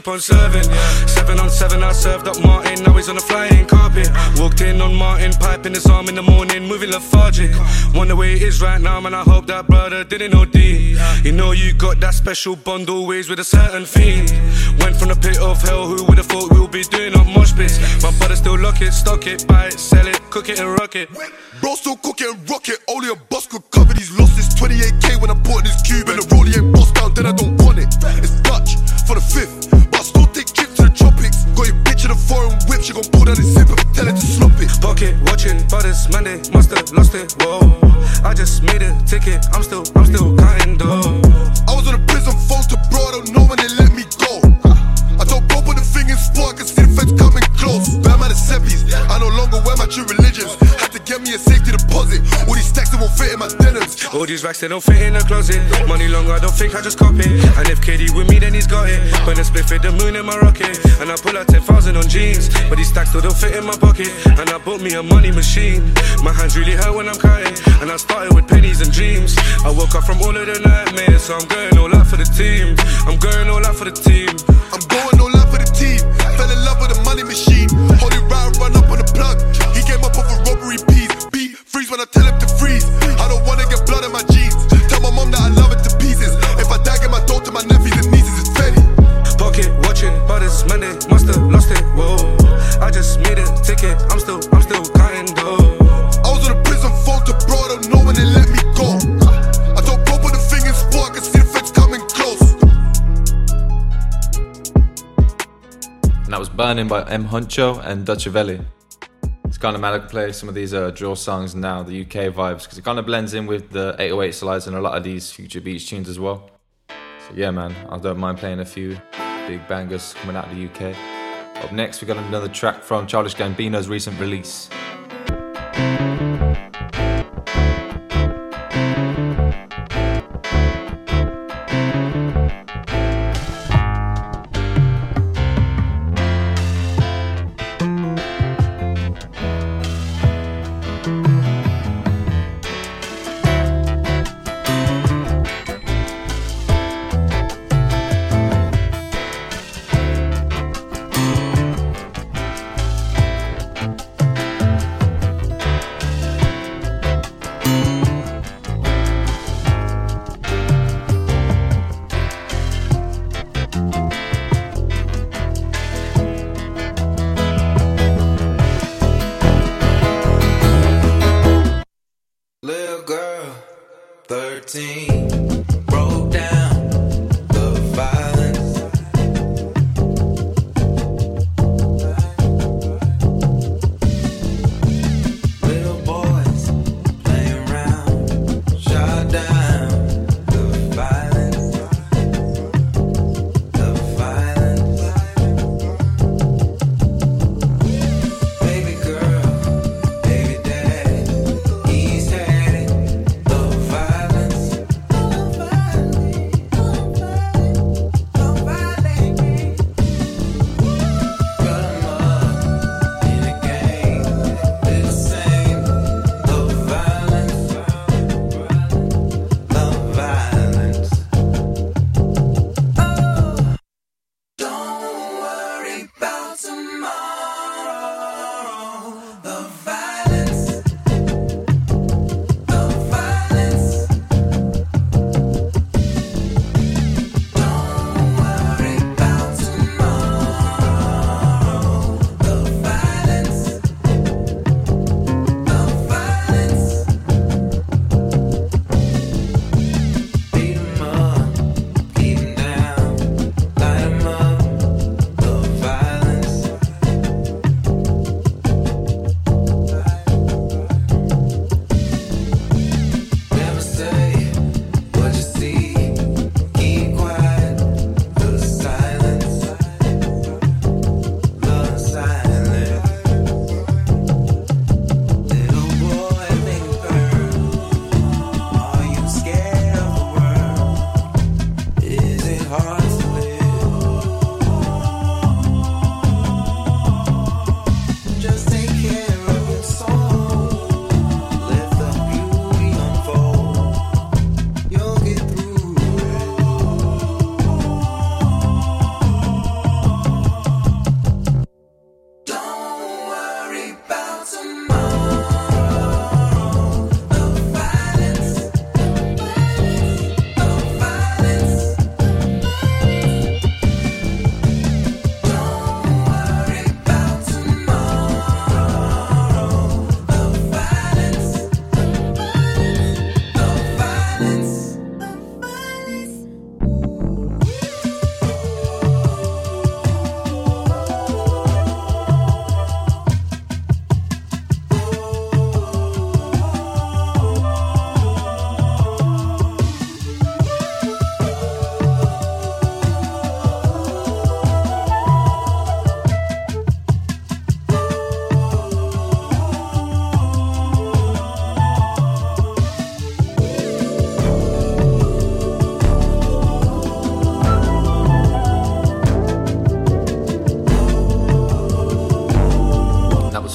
Serving. Seven on seven, I served up Martin, now he's on the flying carpet. Walked in on Martin, piping his arm in the morning, moving lethargic. Wonder where he is right now, man. I hope that brother didn't OD. You know you got that special bond always with a certain fiend. Went from the pit of hell, who would have thought we'll be doing up mosh pits? My brother still lock it, stock it, buy it, sell it, cook it and rock it. Bro, still cooking and rock it. Only a boss could cover these losses. 28k when I bought this cube she gon' pull down his zipper, tell her to slop it. Pocket watching, but it's Monday, must have lost it. Whoa, I just made a ticket, I'm still, I'm still counting though. I was on a prison phone to bro, I don't know when they let me go. I don't go put the thing in sport, I can see the feds coming close. Bam out of seppies, I no longer wear my true won't fit in my denims. All these racks, they don't fit in the closet. Money long, I don't think I just cop it. And if KD with me, then he's got it. Burn a split fit the moon in my rocket. And I pull out 10,000 on jeans. But these stacks still don't fit in my pocket. And I bought me a money machine. My hands really hurt when I'm counting. And I started with pennies and dreams. I woke up from all of the nightmares. So I'm going all out for the team. I'm going all out for the team. I'm going all out for the team. Fell in love with the money machine. Hold it round, run up on the plug. Freeze when I tell him to freeze. I don't wanna get blood in my jeans. Tell my mom that I love it to pieces. If I die, get my daughter, my nephews and nieces, it's Fetty. Pocket watching, but it's Monday, must have lost it. Whoa, I just made a ticket, I'm still, I'm still counting though. I was on a prison phone to bro, I don't know when they let me go. I don't go put the thing in I can see the feds coming close. And that was Burning by M. Huncho and Dutchavelli. Kind of mad I play some of these uh, drill songs now, the UK vibes, because it kind of blends in with the 808 slides and a lot of these future beats tunes as well. So yeah, man, I don't mind playing a few big bangers coming out of the UK. Up next, we got another track from Childish Gambino's recent release.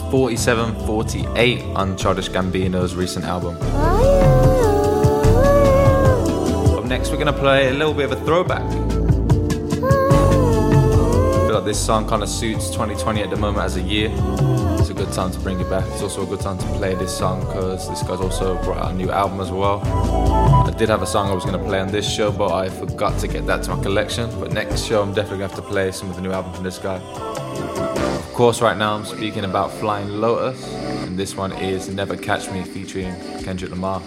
2748 on Childish Gambino's recent album. Up next, we're gonna play a little bit of a throwback. I feel like this song kind of suits 2020 at the moment as a year. It's a good time to bring it back. It's also a good time to play this song because this guy's also brought out a new album as well. I did have a song I was gonna play on this show, but I forgot to get that to my collection. But next show, I'm definitely gonna have to play some of the new album from this guy. Of course, right now I'm speaking about Flying Lotus, and this one is Never Catch Me featuring Kendrick Lamar.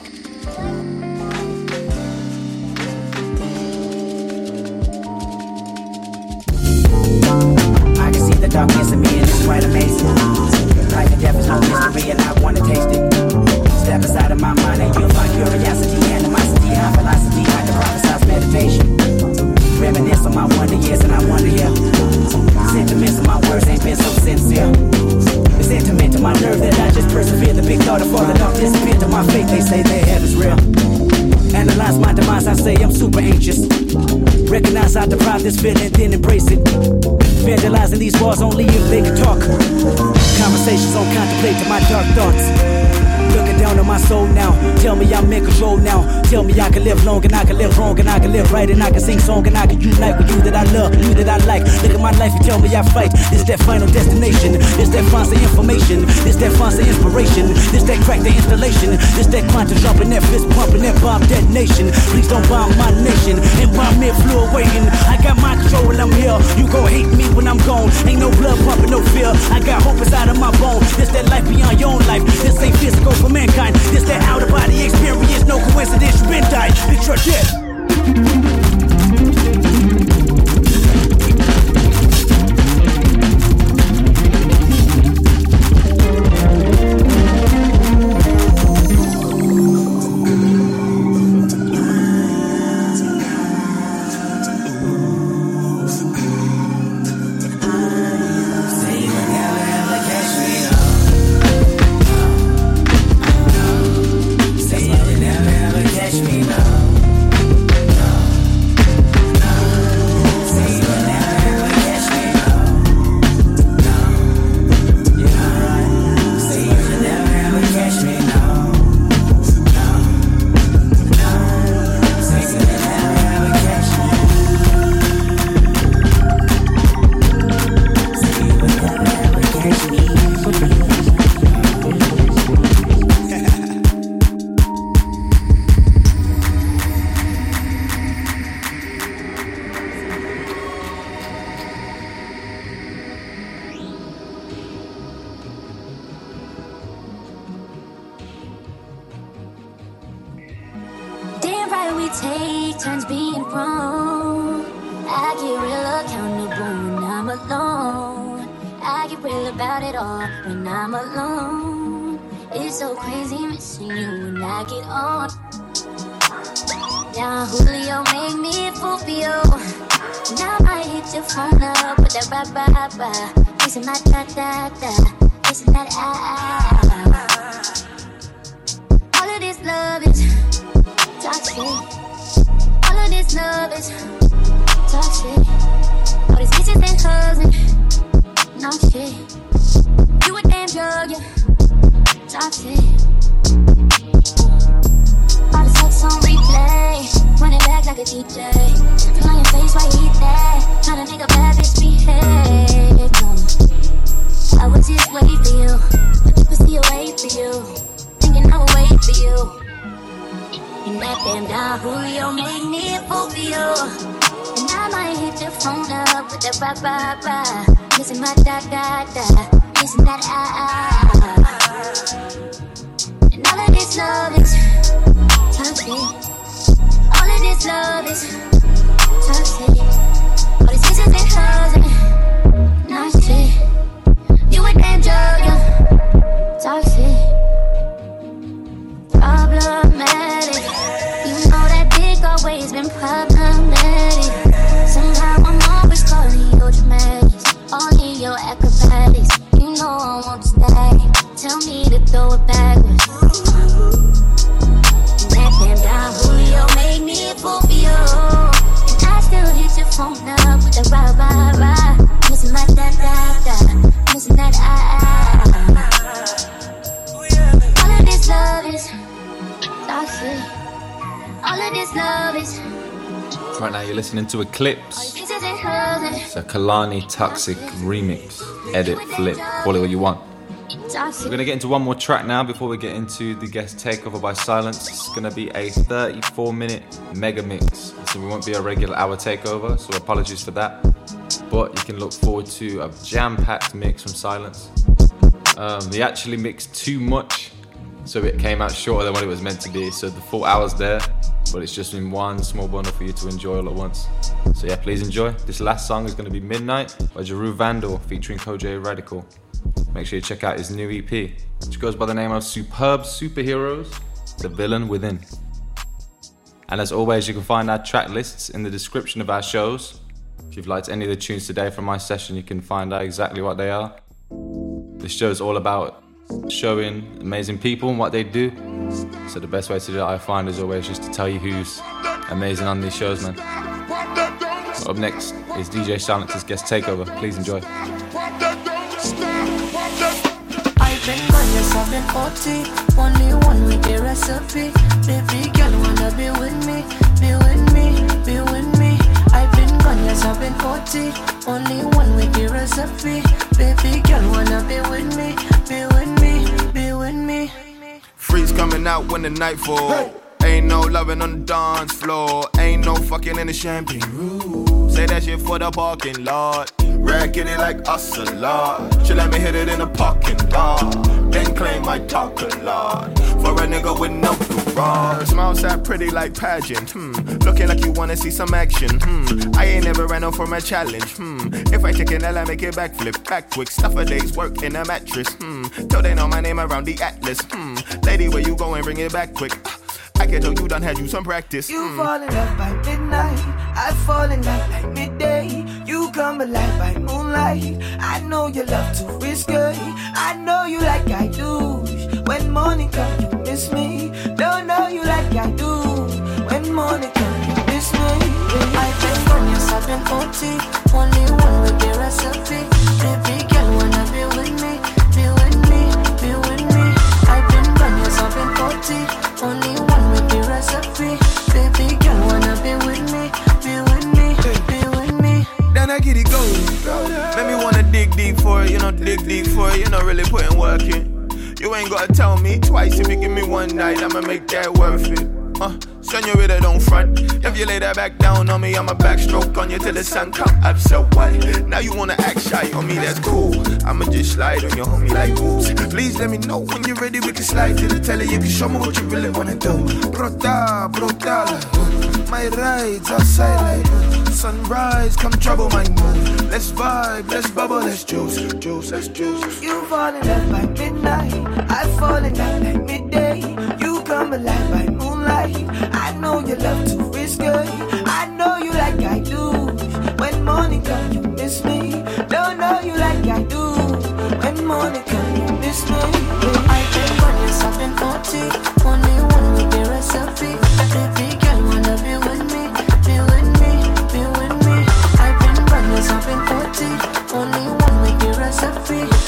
I can see the darkness in me and it's quite amazing. Life and death is no mystery and I wanna taste it. Step aside of my mind and you'll find curiosity, animosity, high can prophesize meditation. Reminisce on my wonder years and I wonder here. Sentiments of my words ain't been so sincere. The sentiment to my nerve that I just persevere. The big thought of falling off disappear to my faith. They say their heaven's real. Analyze my demise, I say I'm super anxious. Recognize I deprive this feeling, then embrace it. Vandalizing these walls only if they can talk. Conversations on contemplate to my dark thoughts. Looking down on my soul now. Tell me I'm in control now. Tell me I can live long and I can live wrong and I can live right and I can sing song and I can unite with you that I love, you that I like. Look at my life and tell me I fight. This that final destination. This that fancy information. This that fancy inspiration. This that crack the installation. This that quantum jumping, that fist pumping, that bomb detonation. Please don't bomb my nation. And bomb me flew away and I got my control when I'm here. You gon' hate me when I'm gone. Ain't no blood pumping, no fear. I got hope inside of my bone. This that life beyond your own life. This ain't physical for mankind. This that out of body experience. No coincidence, you been. Big truck shit. Your phone up with ba ba ba. Kissing my da da da. Kissing that ah. All of this love is toxic. All of this love is toxic. All these kisses and hugs and no shit. You a damn drug, yeah. Toxic. All on replay. Run it back like a DJ. Feel on your face while you eat that. Tryna make a bad bitch behave. I would just wait for you. Pussy away for you. Thinking I would wait for you. And that damn Don Julio made me a fool. And I might hit your phone up with that ba ba ba. Missing my da da da. Missing that ah ah. And all of this love is toxic. All of this love is toxic. All these kisses and hugs and no shit. You a damn drug, yeah. Toxic. Problematic. You know that dick always been problematic. Somehow I'm always calling your dramatics. All in your acrobatics. You know I won't stay. Tell me to throw it backwards. Right now, you're listening to Eclipse. It's a Kehlani Toxic remix. Edit, flip, call it what you want. We're gonna get into one more track now before we get into the guest takeover by Silence. It's gonna be a 34 minute mega mix. So we won't be a regular hour takeover, so apologies for that. But you can look forward to a jam packed mix from Silence. Um, actually mixed too much, so it came out shorter than what it was meant to be. So the full hour's there, but it's just in one small bundle for you to enjoy all at once. So yeah, please enjoy. This last song is gonna be Midnight by Jeru Vandal featuring Kojey Radical. Make sure you check out his new EP, which goes by the name of Superb Superheroes The Villain Within. And as always, you can find our track lists in the description of our shows. If you've liked any of the tunes today from my session, you can find out exactly what they are. This show is all about showing amazing people and what they do. So the best way to do that, I find, is always just to tell you who's amazing on these shows, man. Up next is DJ Silence's guest takeover. Please enjoy. Been OT. Only one with the recipe. Baby girl, wanna be with me, be with me, be with me. I've been gone, yes, I've been OT. Only one with the recipe. Baby girl, wanna be with me, be with me, be with me. Freaks coming out when the night fall. Ain't no loving on the dance floor. Ain't no fucking in the champagne room. Say that shit for the parking lot. Racking it like us a lot. She let me hit it in the parking lot. Then claim I talk a lot. For a nigga with no garage. Smile sat pretty like pageant. Hmm. Looking like you wanna see some action. Hmm. I ain't never ran out from a challenge. Hmm. If I take an L, I make it backflip. Back quick. Stuff a day's work in a mattress. Hmm. Till they know my name around the atlas. Hmm. Lady, where you going? Bring it back quick. I can tell you done had you some practice. You Hmm. fall in love by midnight. I fall in love like midday. You come alive by moonlight. I know you love to risk it. I know you like I do. When morning comes, you miss me. Don't know you like I do. When morning comes, you miss me. I've been gone, I've been OT. Only one with the recipe. Baby girl, wanna be with me, I get it go. Make me wanna dig deep for it, you know, dig deep for it, you know, really putting work in. You ain't gotta tell me twice if you give me one night, I'ma make that worth it. Uh, senorita, don't front. If you lay that back down on me, I'ma backstroke on you till the sun come up. So what? Now you wanna act shy on me, that's cool. I'ma just slide on your homie like oops. Please let me know when you're ready, we can slide to the telly. If you can show me what you really wanna do. Brota, brutal. My rides outside like sunrise, come trouble my mood. Let's vibe, let's bubble, let's juice, juice, let's juice. You fall in love by midnight. I fall in love like midday. You come alive by moonlight. I know you love to risk it. I know you like I do. When morning comes, you miss me. Don't know you like I do. When morning comes, you miss me. I've been gone, yes, I've. Only one with the recipe. Baby girl, wanna be with me, be with me, be with me. I've been gone, yes, I've. Only one with the recipe.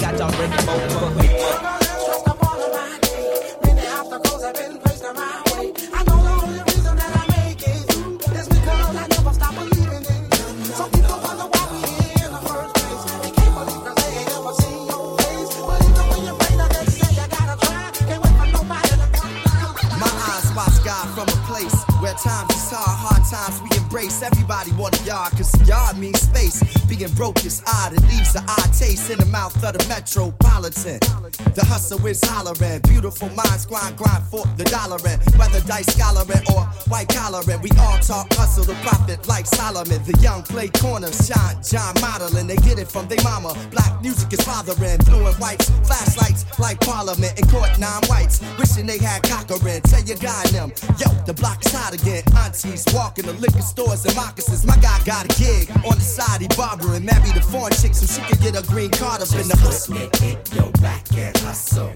Fence, got y'all, talk hustle, the profit like Solomon. The young play corners, shine, John modeling. They get it from their mama. Black music is bothering, fluent whites, flashlights like Parliament in court, nine whites. Wishing they had Cochran. Tell your guy and them, yo, the block is hot again. Aunties walking the liquor stores and moccasins. My guy got a gig on the side, he barbering. Marry the foreign chick so she could get a green card up in the hustle. It, yo, back and hustle.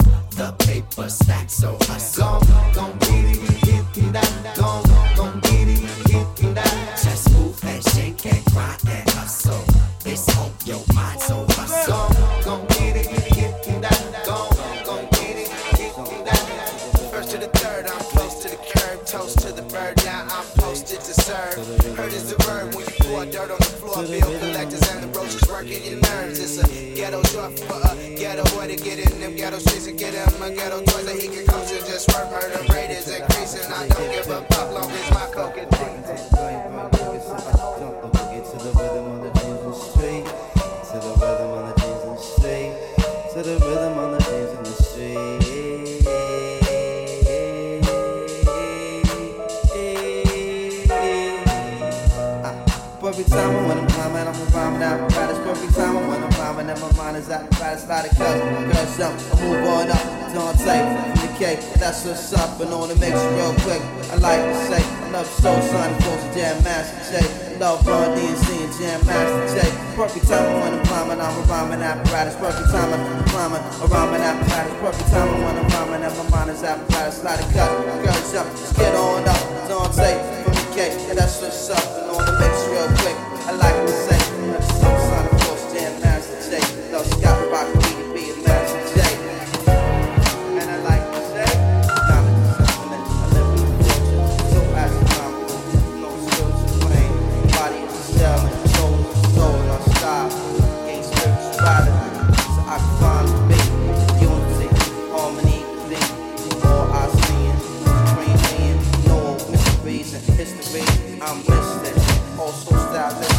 Perfect time when I'm climbing, I'm rhyming out. Right, it's perfect time when I'm rhyming, and my mind is out. Right, it's like a cut, girl, something. I move on up, don't take from the cake. That's what's up, and on makes it real quick. I like to say, I love soul son, close to Jam Master Jay. Love Run-DMC and Jam Master Jay. Perfect time when I'm climbing, I'm rhyming apparatus. Perfect when I'm climbing, I'm rhyming apparatus. Perfect time when I'm rhyming, and my mind is apparatus. Like a cut, girl, jump, just get on up. Don't take from the cake. That's what's up, makes real quick. I like to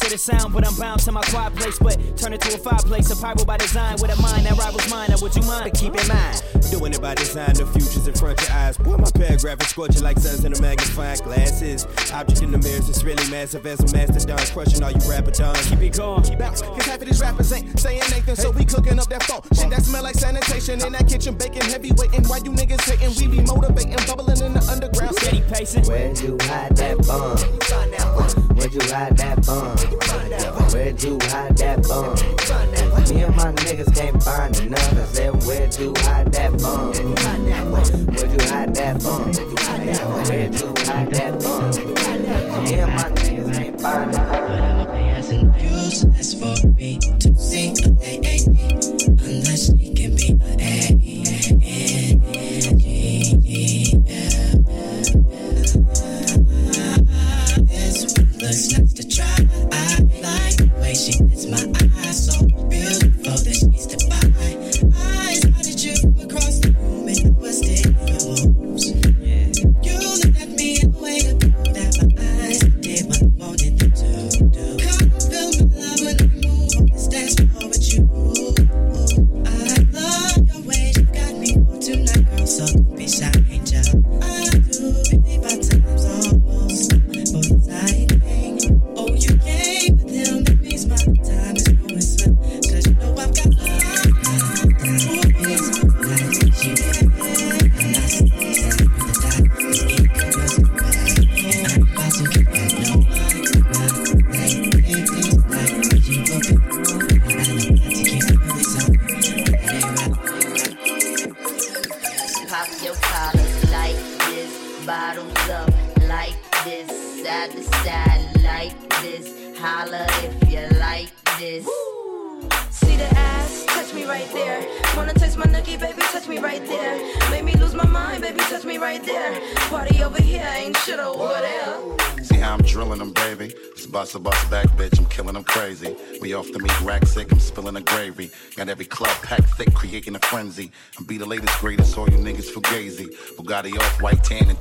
of the sound, but I'm bound to my quiet place. But turn it to a fireplace, a pyro by design with a mind that rivals mine. Now, would you mind? But keep in mind, Doing it by design, the future's in front of your eyes. Boy, my paragraph is scorching like suns in the magnifying glasses. Object in the mirrors, it's really massive as a mastodon, crushing all you rapper dons. keep it calm. Bounce, cause half of these rappers ain't saying Nathan, so we cooking up that phone. Shit that smell like sanitation in that kitchen, baking heavyweight. And why you niggas hating, we be motivating, bubbling in the underground. Steady pacing. Where'd you hide that bomb? Where'd you hide that bomb? Where'd you hide that bomb? Me and my niggas can't find enough. I said, Where'd you hide that bomb? Where'd you hide that bomb? Where'd you hide that? Me and my niggas find enough. Useless for me to see unless she can be a A N N G This one looks nice to try. I like the way she hits my eyes, so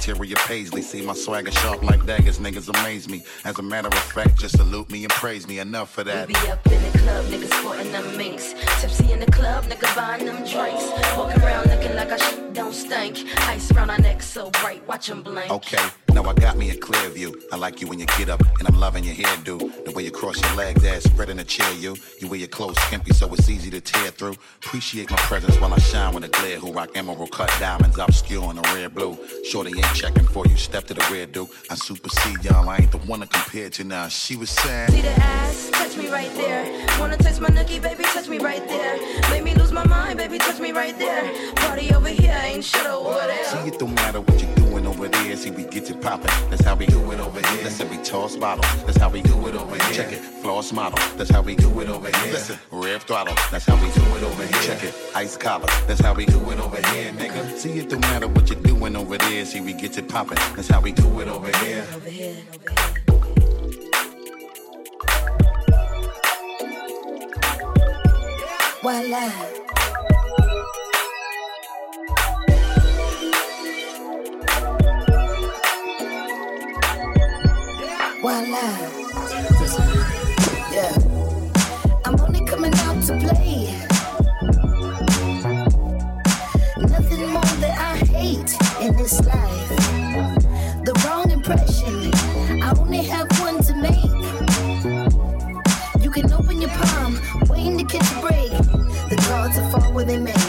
interior paisley. See my swagger sharp like daggers. Niggas amaze me. As a matter of fact, just salute me and praise me. Enough for that. We be up in the club, niggas sporting them minks. Tipsy in the club, nigga buying them drinks. Walking around looking like our shit don't stink. Ice around our neck so bright, watch 'em blink. Okay, now I got me a clear view. I like you when you get up, and I'm loving your hairdo. Way you cross your legs, ass spread in a chair, you. You wear your clothes skimpy, so it's easy to tear through. Appreciate my presence while I shine with a glare. Who rock emerald cut diamonds, obscure in the red blue. Shorty ain't checking for you, step to the rear, dude. I supersede y'all, I ain't the one to compare to now. She was saying, See the ass, touch me right there. Wanna touch my nookie, baby, touch me right there. Make me lose my mind, baby, touch me right there. Party over here, ain't shit over there. See, it don't matter what you're doing over there. See, we get it poppin'. That's how we do it over here. Listen, we toss bottles. That's how we do it over here. Check it. Floss model. That's how we do it over here. Listen, rev throttle. That's how we do it over here. Check it. Ice collar. That's how we do it over here, nigga. See, it don't matter what you're doing over there. See, we get it poppin'. That's how we do it over here. Over here, over here. Voila. Voila. Yeah. I'm only coming out to play. Nothing more that I hate in this life. The wrong impression. I only have one to make. You can open your palm, waiting to catch a break. The cards will fall where they may.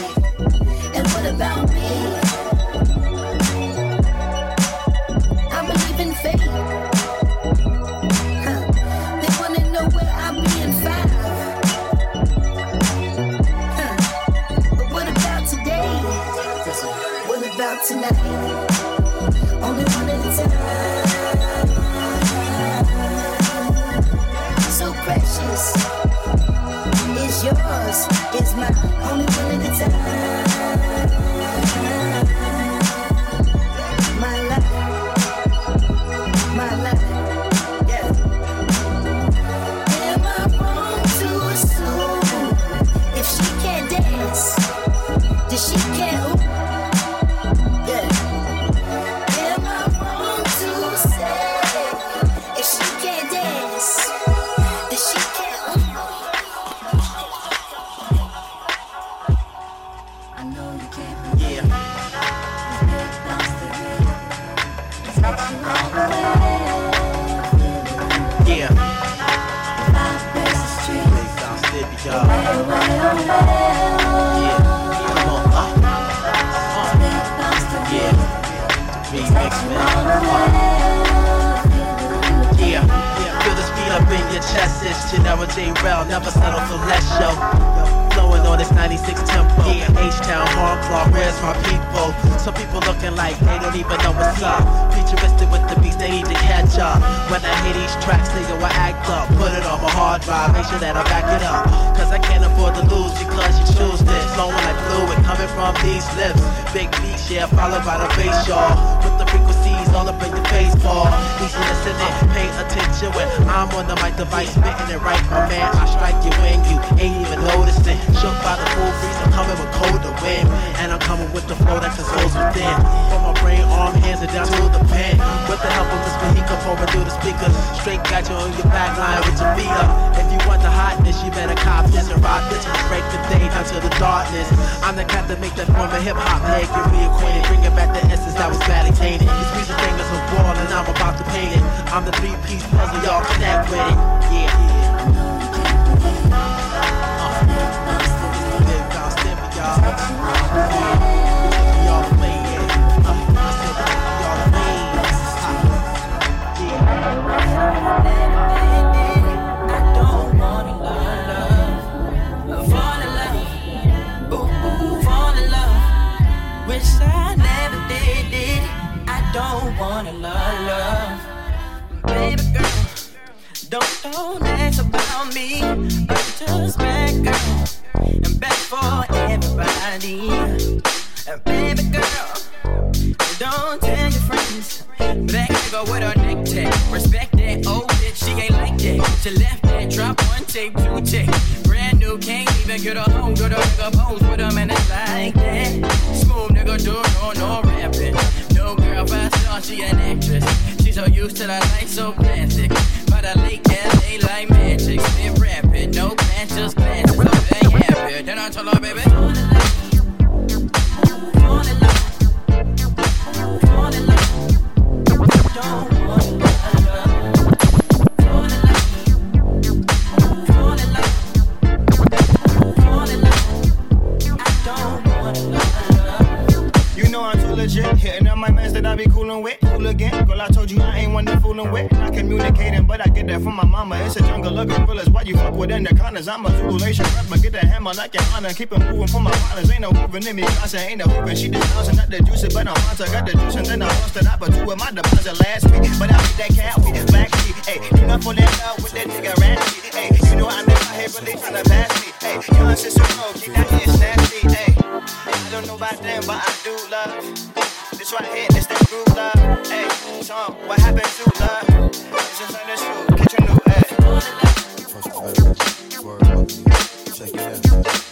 Honor. Keep it moving for my partners. Ain't no hooping in me. Say ain't no hooping. She just bouncing at the juice, but I'm onto. Got the juice and then I lost it. I put two of my deposit last week. But I beat that cat with black sheep. Hey, you not for that love with that nigga ratchet. Hey, you know I'm out here really tryna pass me. Hey, young sister, no, keep that shit nasty. Hey, I don't know about them, but I do love. This right here, this that groove love. Hey, so what happened to love? Just like this food, get your new hey. Check it out.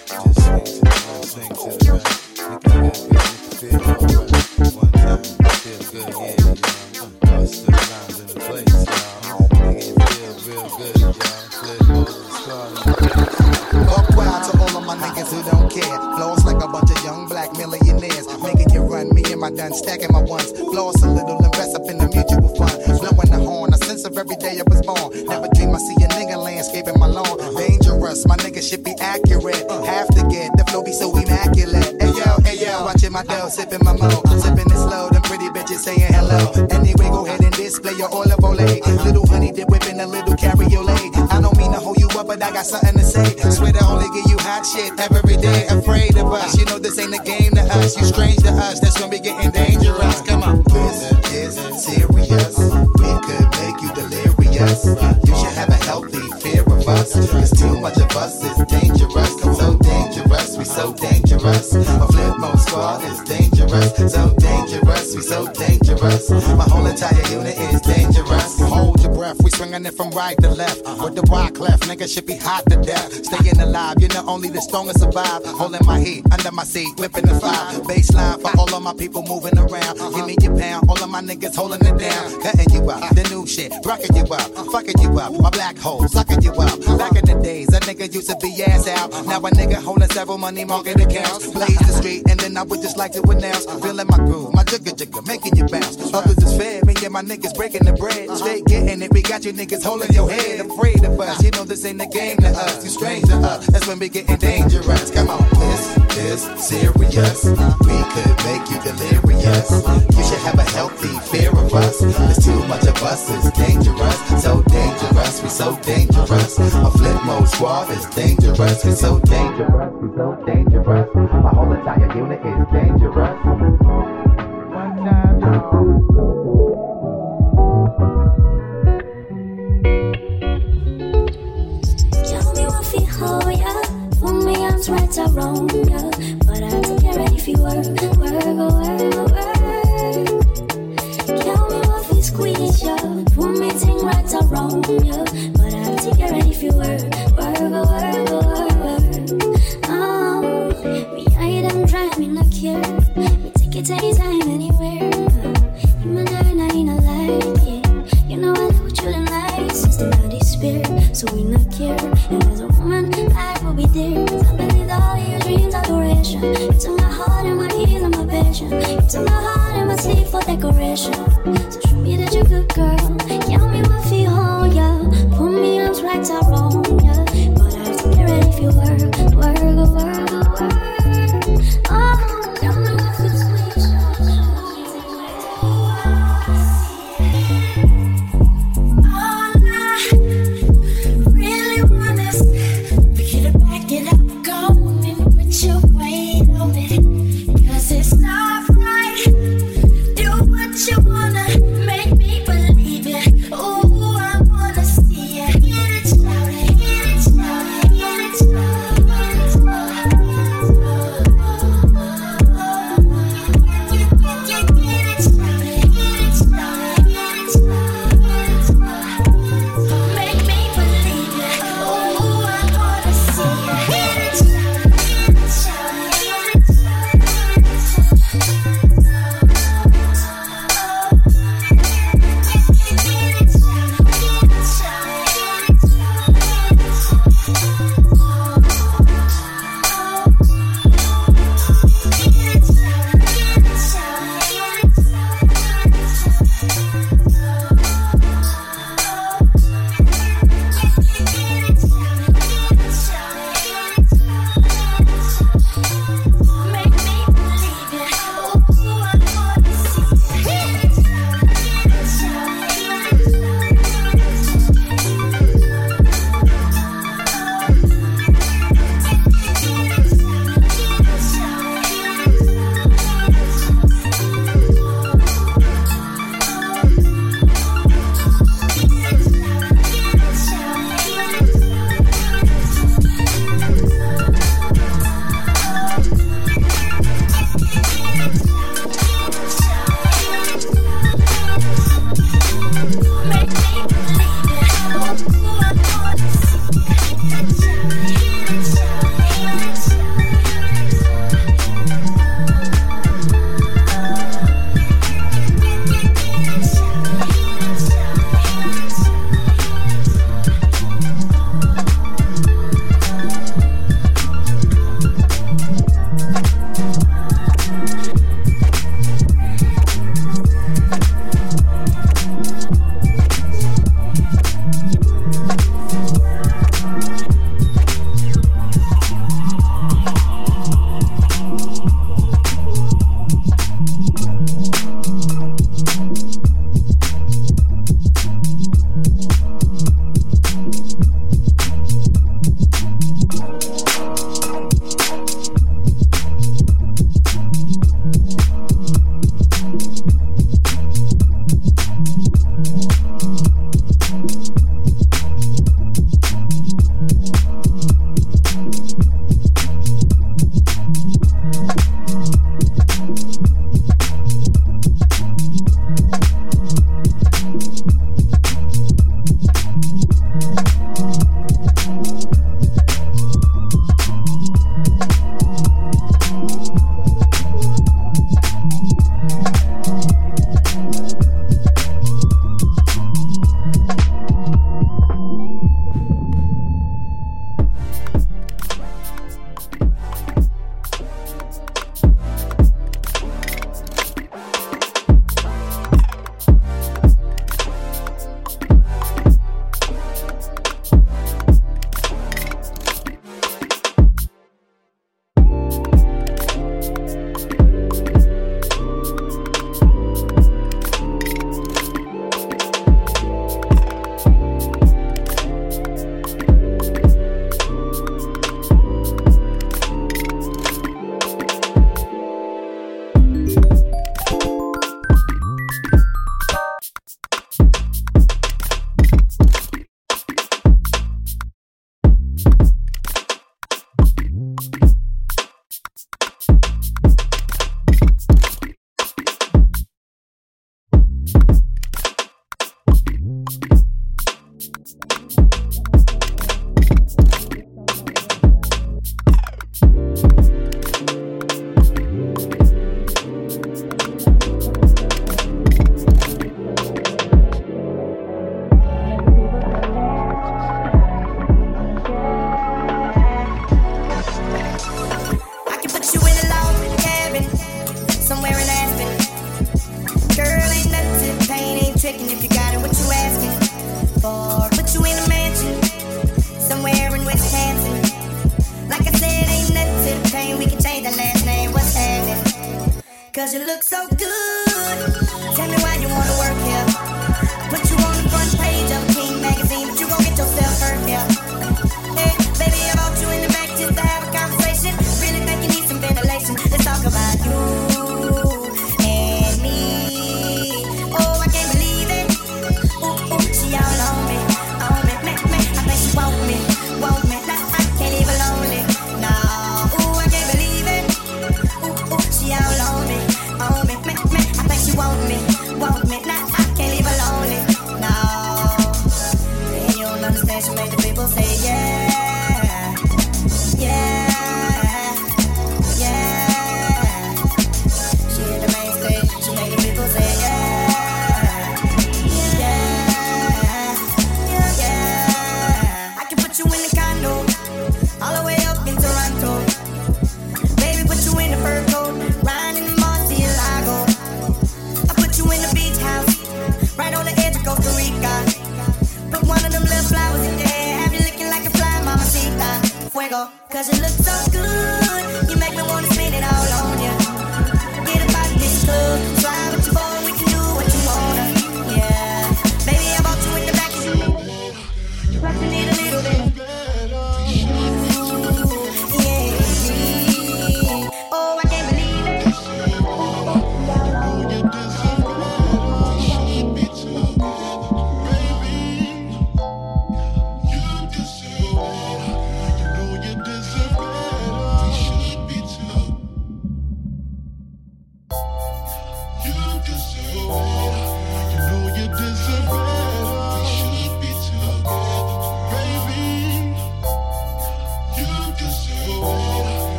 Stacking my ones. Floss a little, invest up in the mutual fund. Blowing the horn, a sense of every day I was born. Sipping my mo. Sipping it slow, them pretty bitches saying hello. Anyway, go ahead and display your olive ole. Little honey dip whipping a little cabriolet. I don't mean to hold you up, but I got something to say. Swear to only give you hot shit every day. Afraid of us, you know this ain't a game to us. You strange to us, that's when we getting dangerous. Come on. This is serious. We could make you delirious. So dangerous, we so dangerous. My whole entire unit is dangerous. Hold your breath, we swinging it from right to left. Uh-huh. With the wide left, nigga should be hot to death. Staying alive, you know only the strongest survive. Holding my heat under my seat, whipping the fire. Baseline for all of my people moving around. Uh-huh. Give me your pound, all of my niggas holding it down. Cutting you up, the new shit, rocking you up, uh-huh. fucking you up. My black hole, sucking you up. Back in the days, a nigga used to be ass out. Now a nigga holding several money market accounts. Blaze the street, and then I would just like to announce. Feeling my groove, my jigger jigger, making you bounce. Others is fair, me and my niggas breaking the bread. Uh-huh. Straight getting it, we got you niggas holding your head. Afraid of us, you know this ain't a game to us. You strange to us, uh, that's when we getting dangerous. Come on, this is serious. We could make you delirious. You should have a healthy fear of us. There's too much of us, it's dangerous. So dangerous, we so dangerous. A Flipmode Squad is dangerous. it's so dangerous, we so dangerous. My whole entire unit is dangerous. One time, y'all. Tell me what feel how ya For me arms right around ya But I have to get ready for work Work, oh, work, around ya But I have to get ready for work Work, oh, me I me no care. Me take it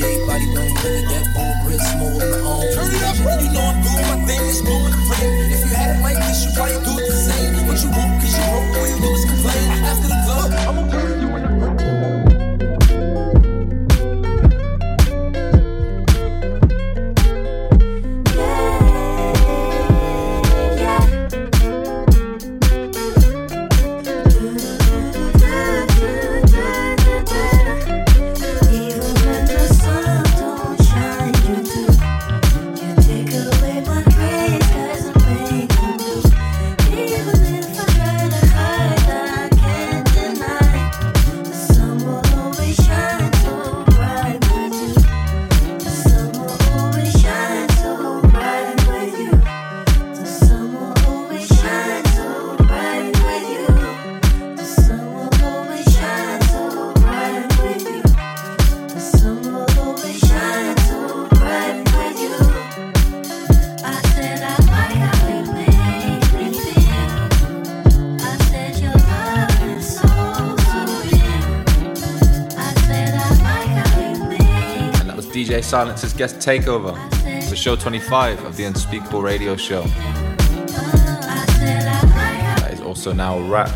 38 body. Turn it up, Silence's guest takeover. The show 25 of the Unspeakable Radio Show. That is also now a wrap.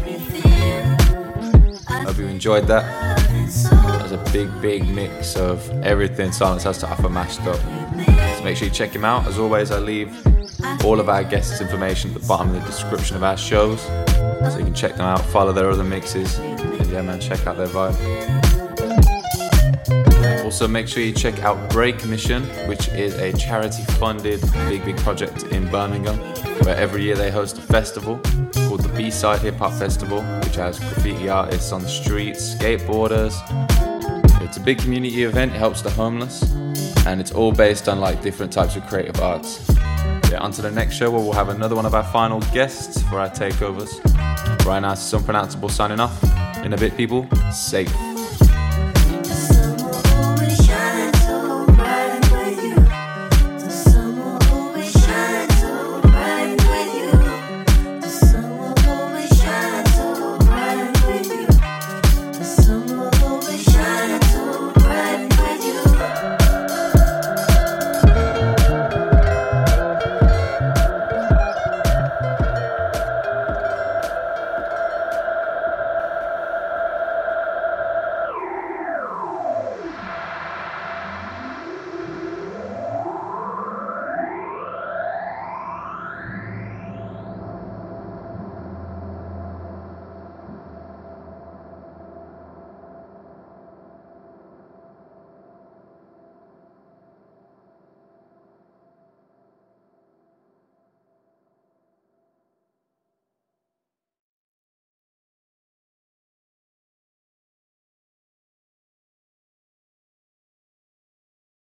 Hope you enjoyed that. That was a big, big mix of everything Silence has to offer mashed up. So make sure you check him out. As always, I leave all of our guests' information at the bottom of the description of our shows. So you can check them out, follow their other mixes, and yeah, man, check out their vibe. Also, make sure you check out Break Mission, which is a charity funded big, big project in Birmingham, where every year they host a festival called the B Side Hip Hop Festival, which has graffiti artists on the streets, skateboarders. It's a big community event, it helps the homeless, and it's all based on like different types of creative arts. Yeah, on to the next show where we'll have another one of our final guests for our takeovers. Right now, it's unpronounceable signing off. In a bit, people, safe.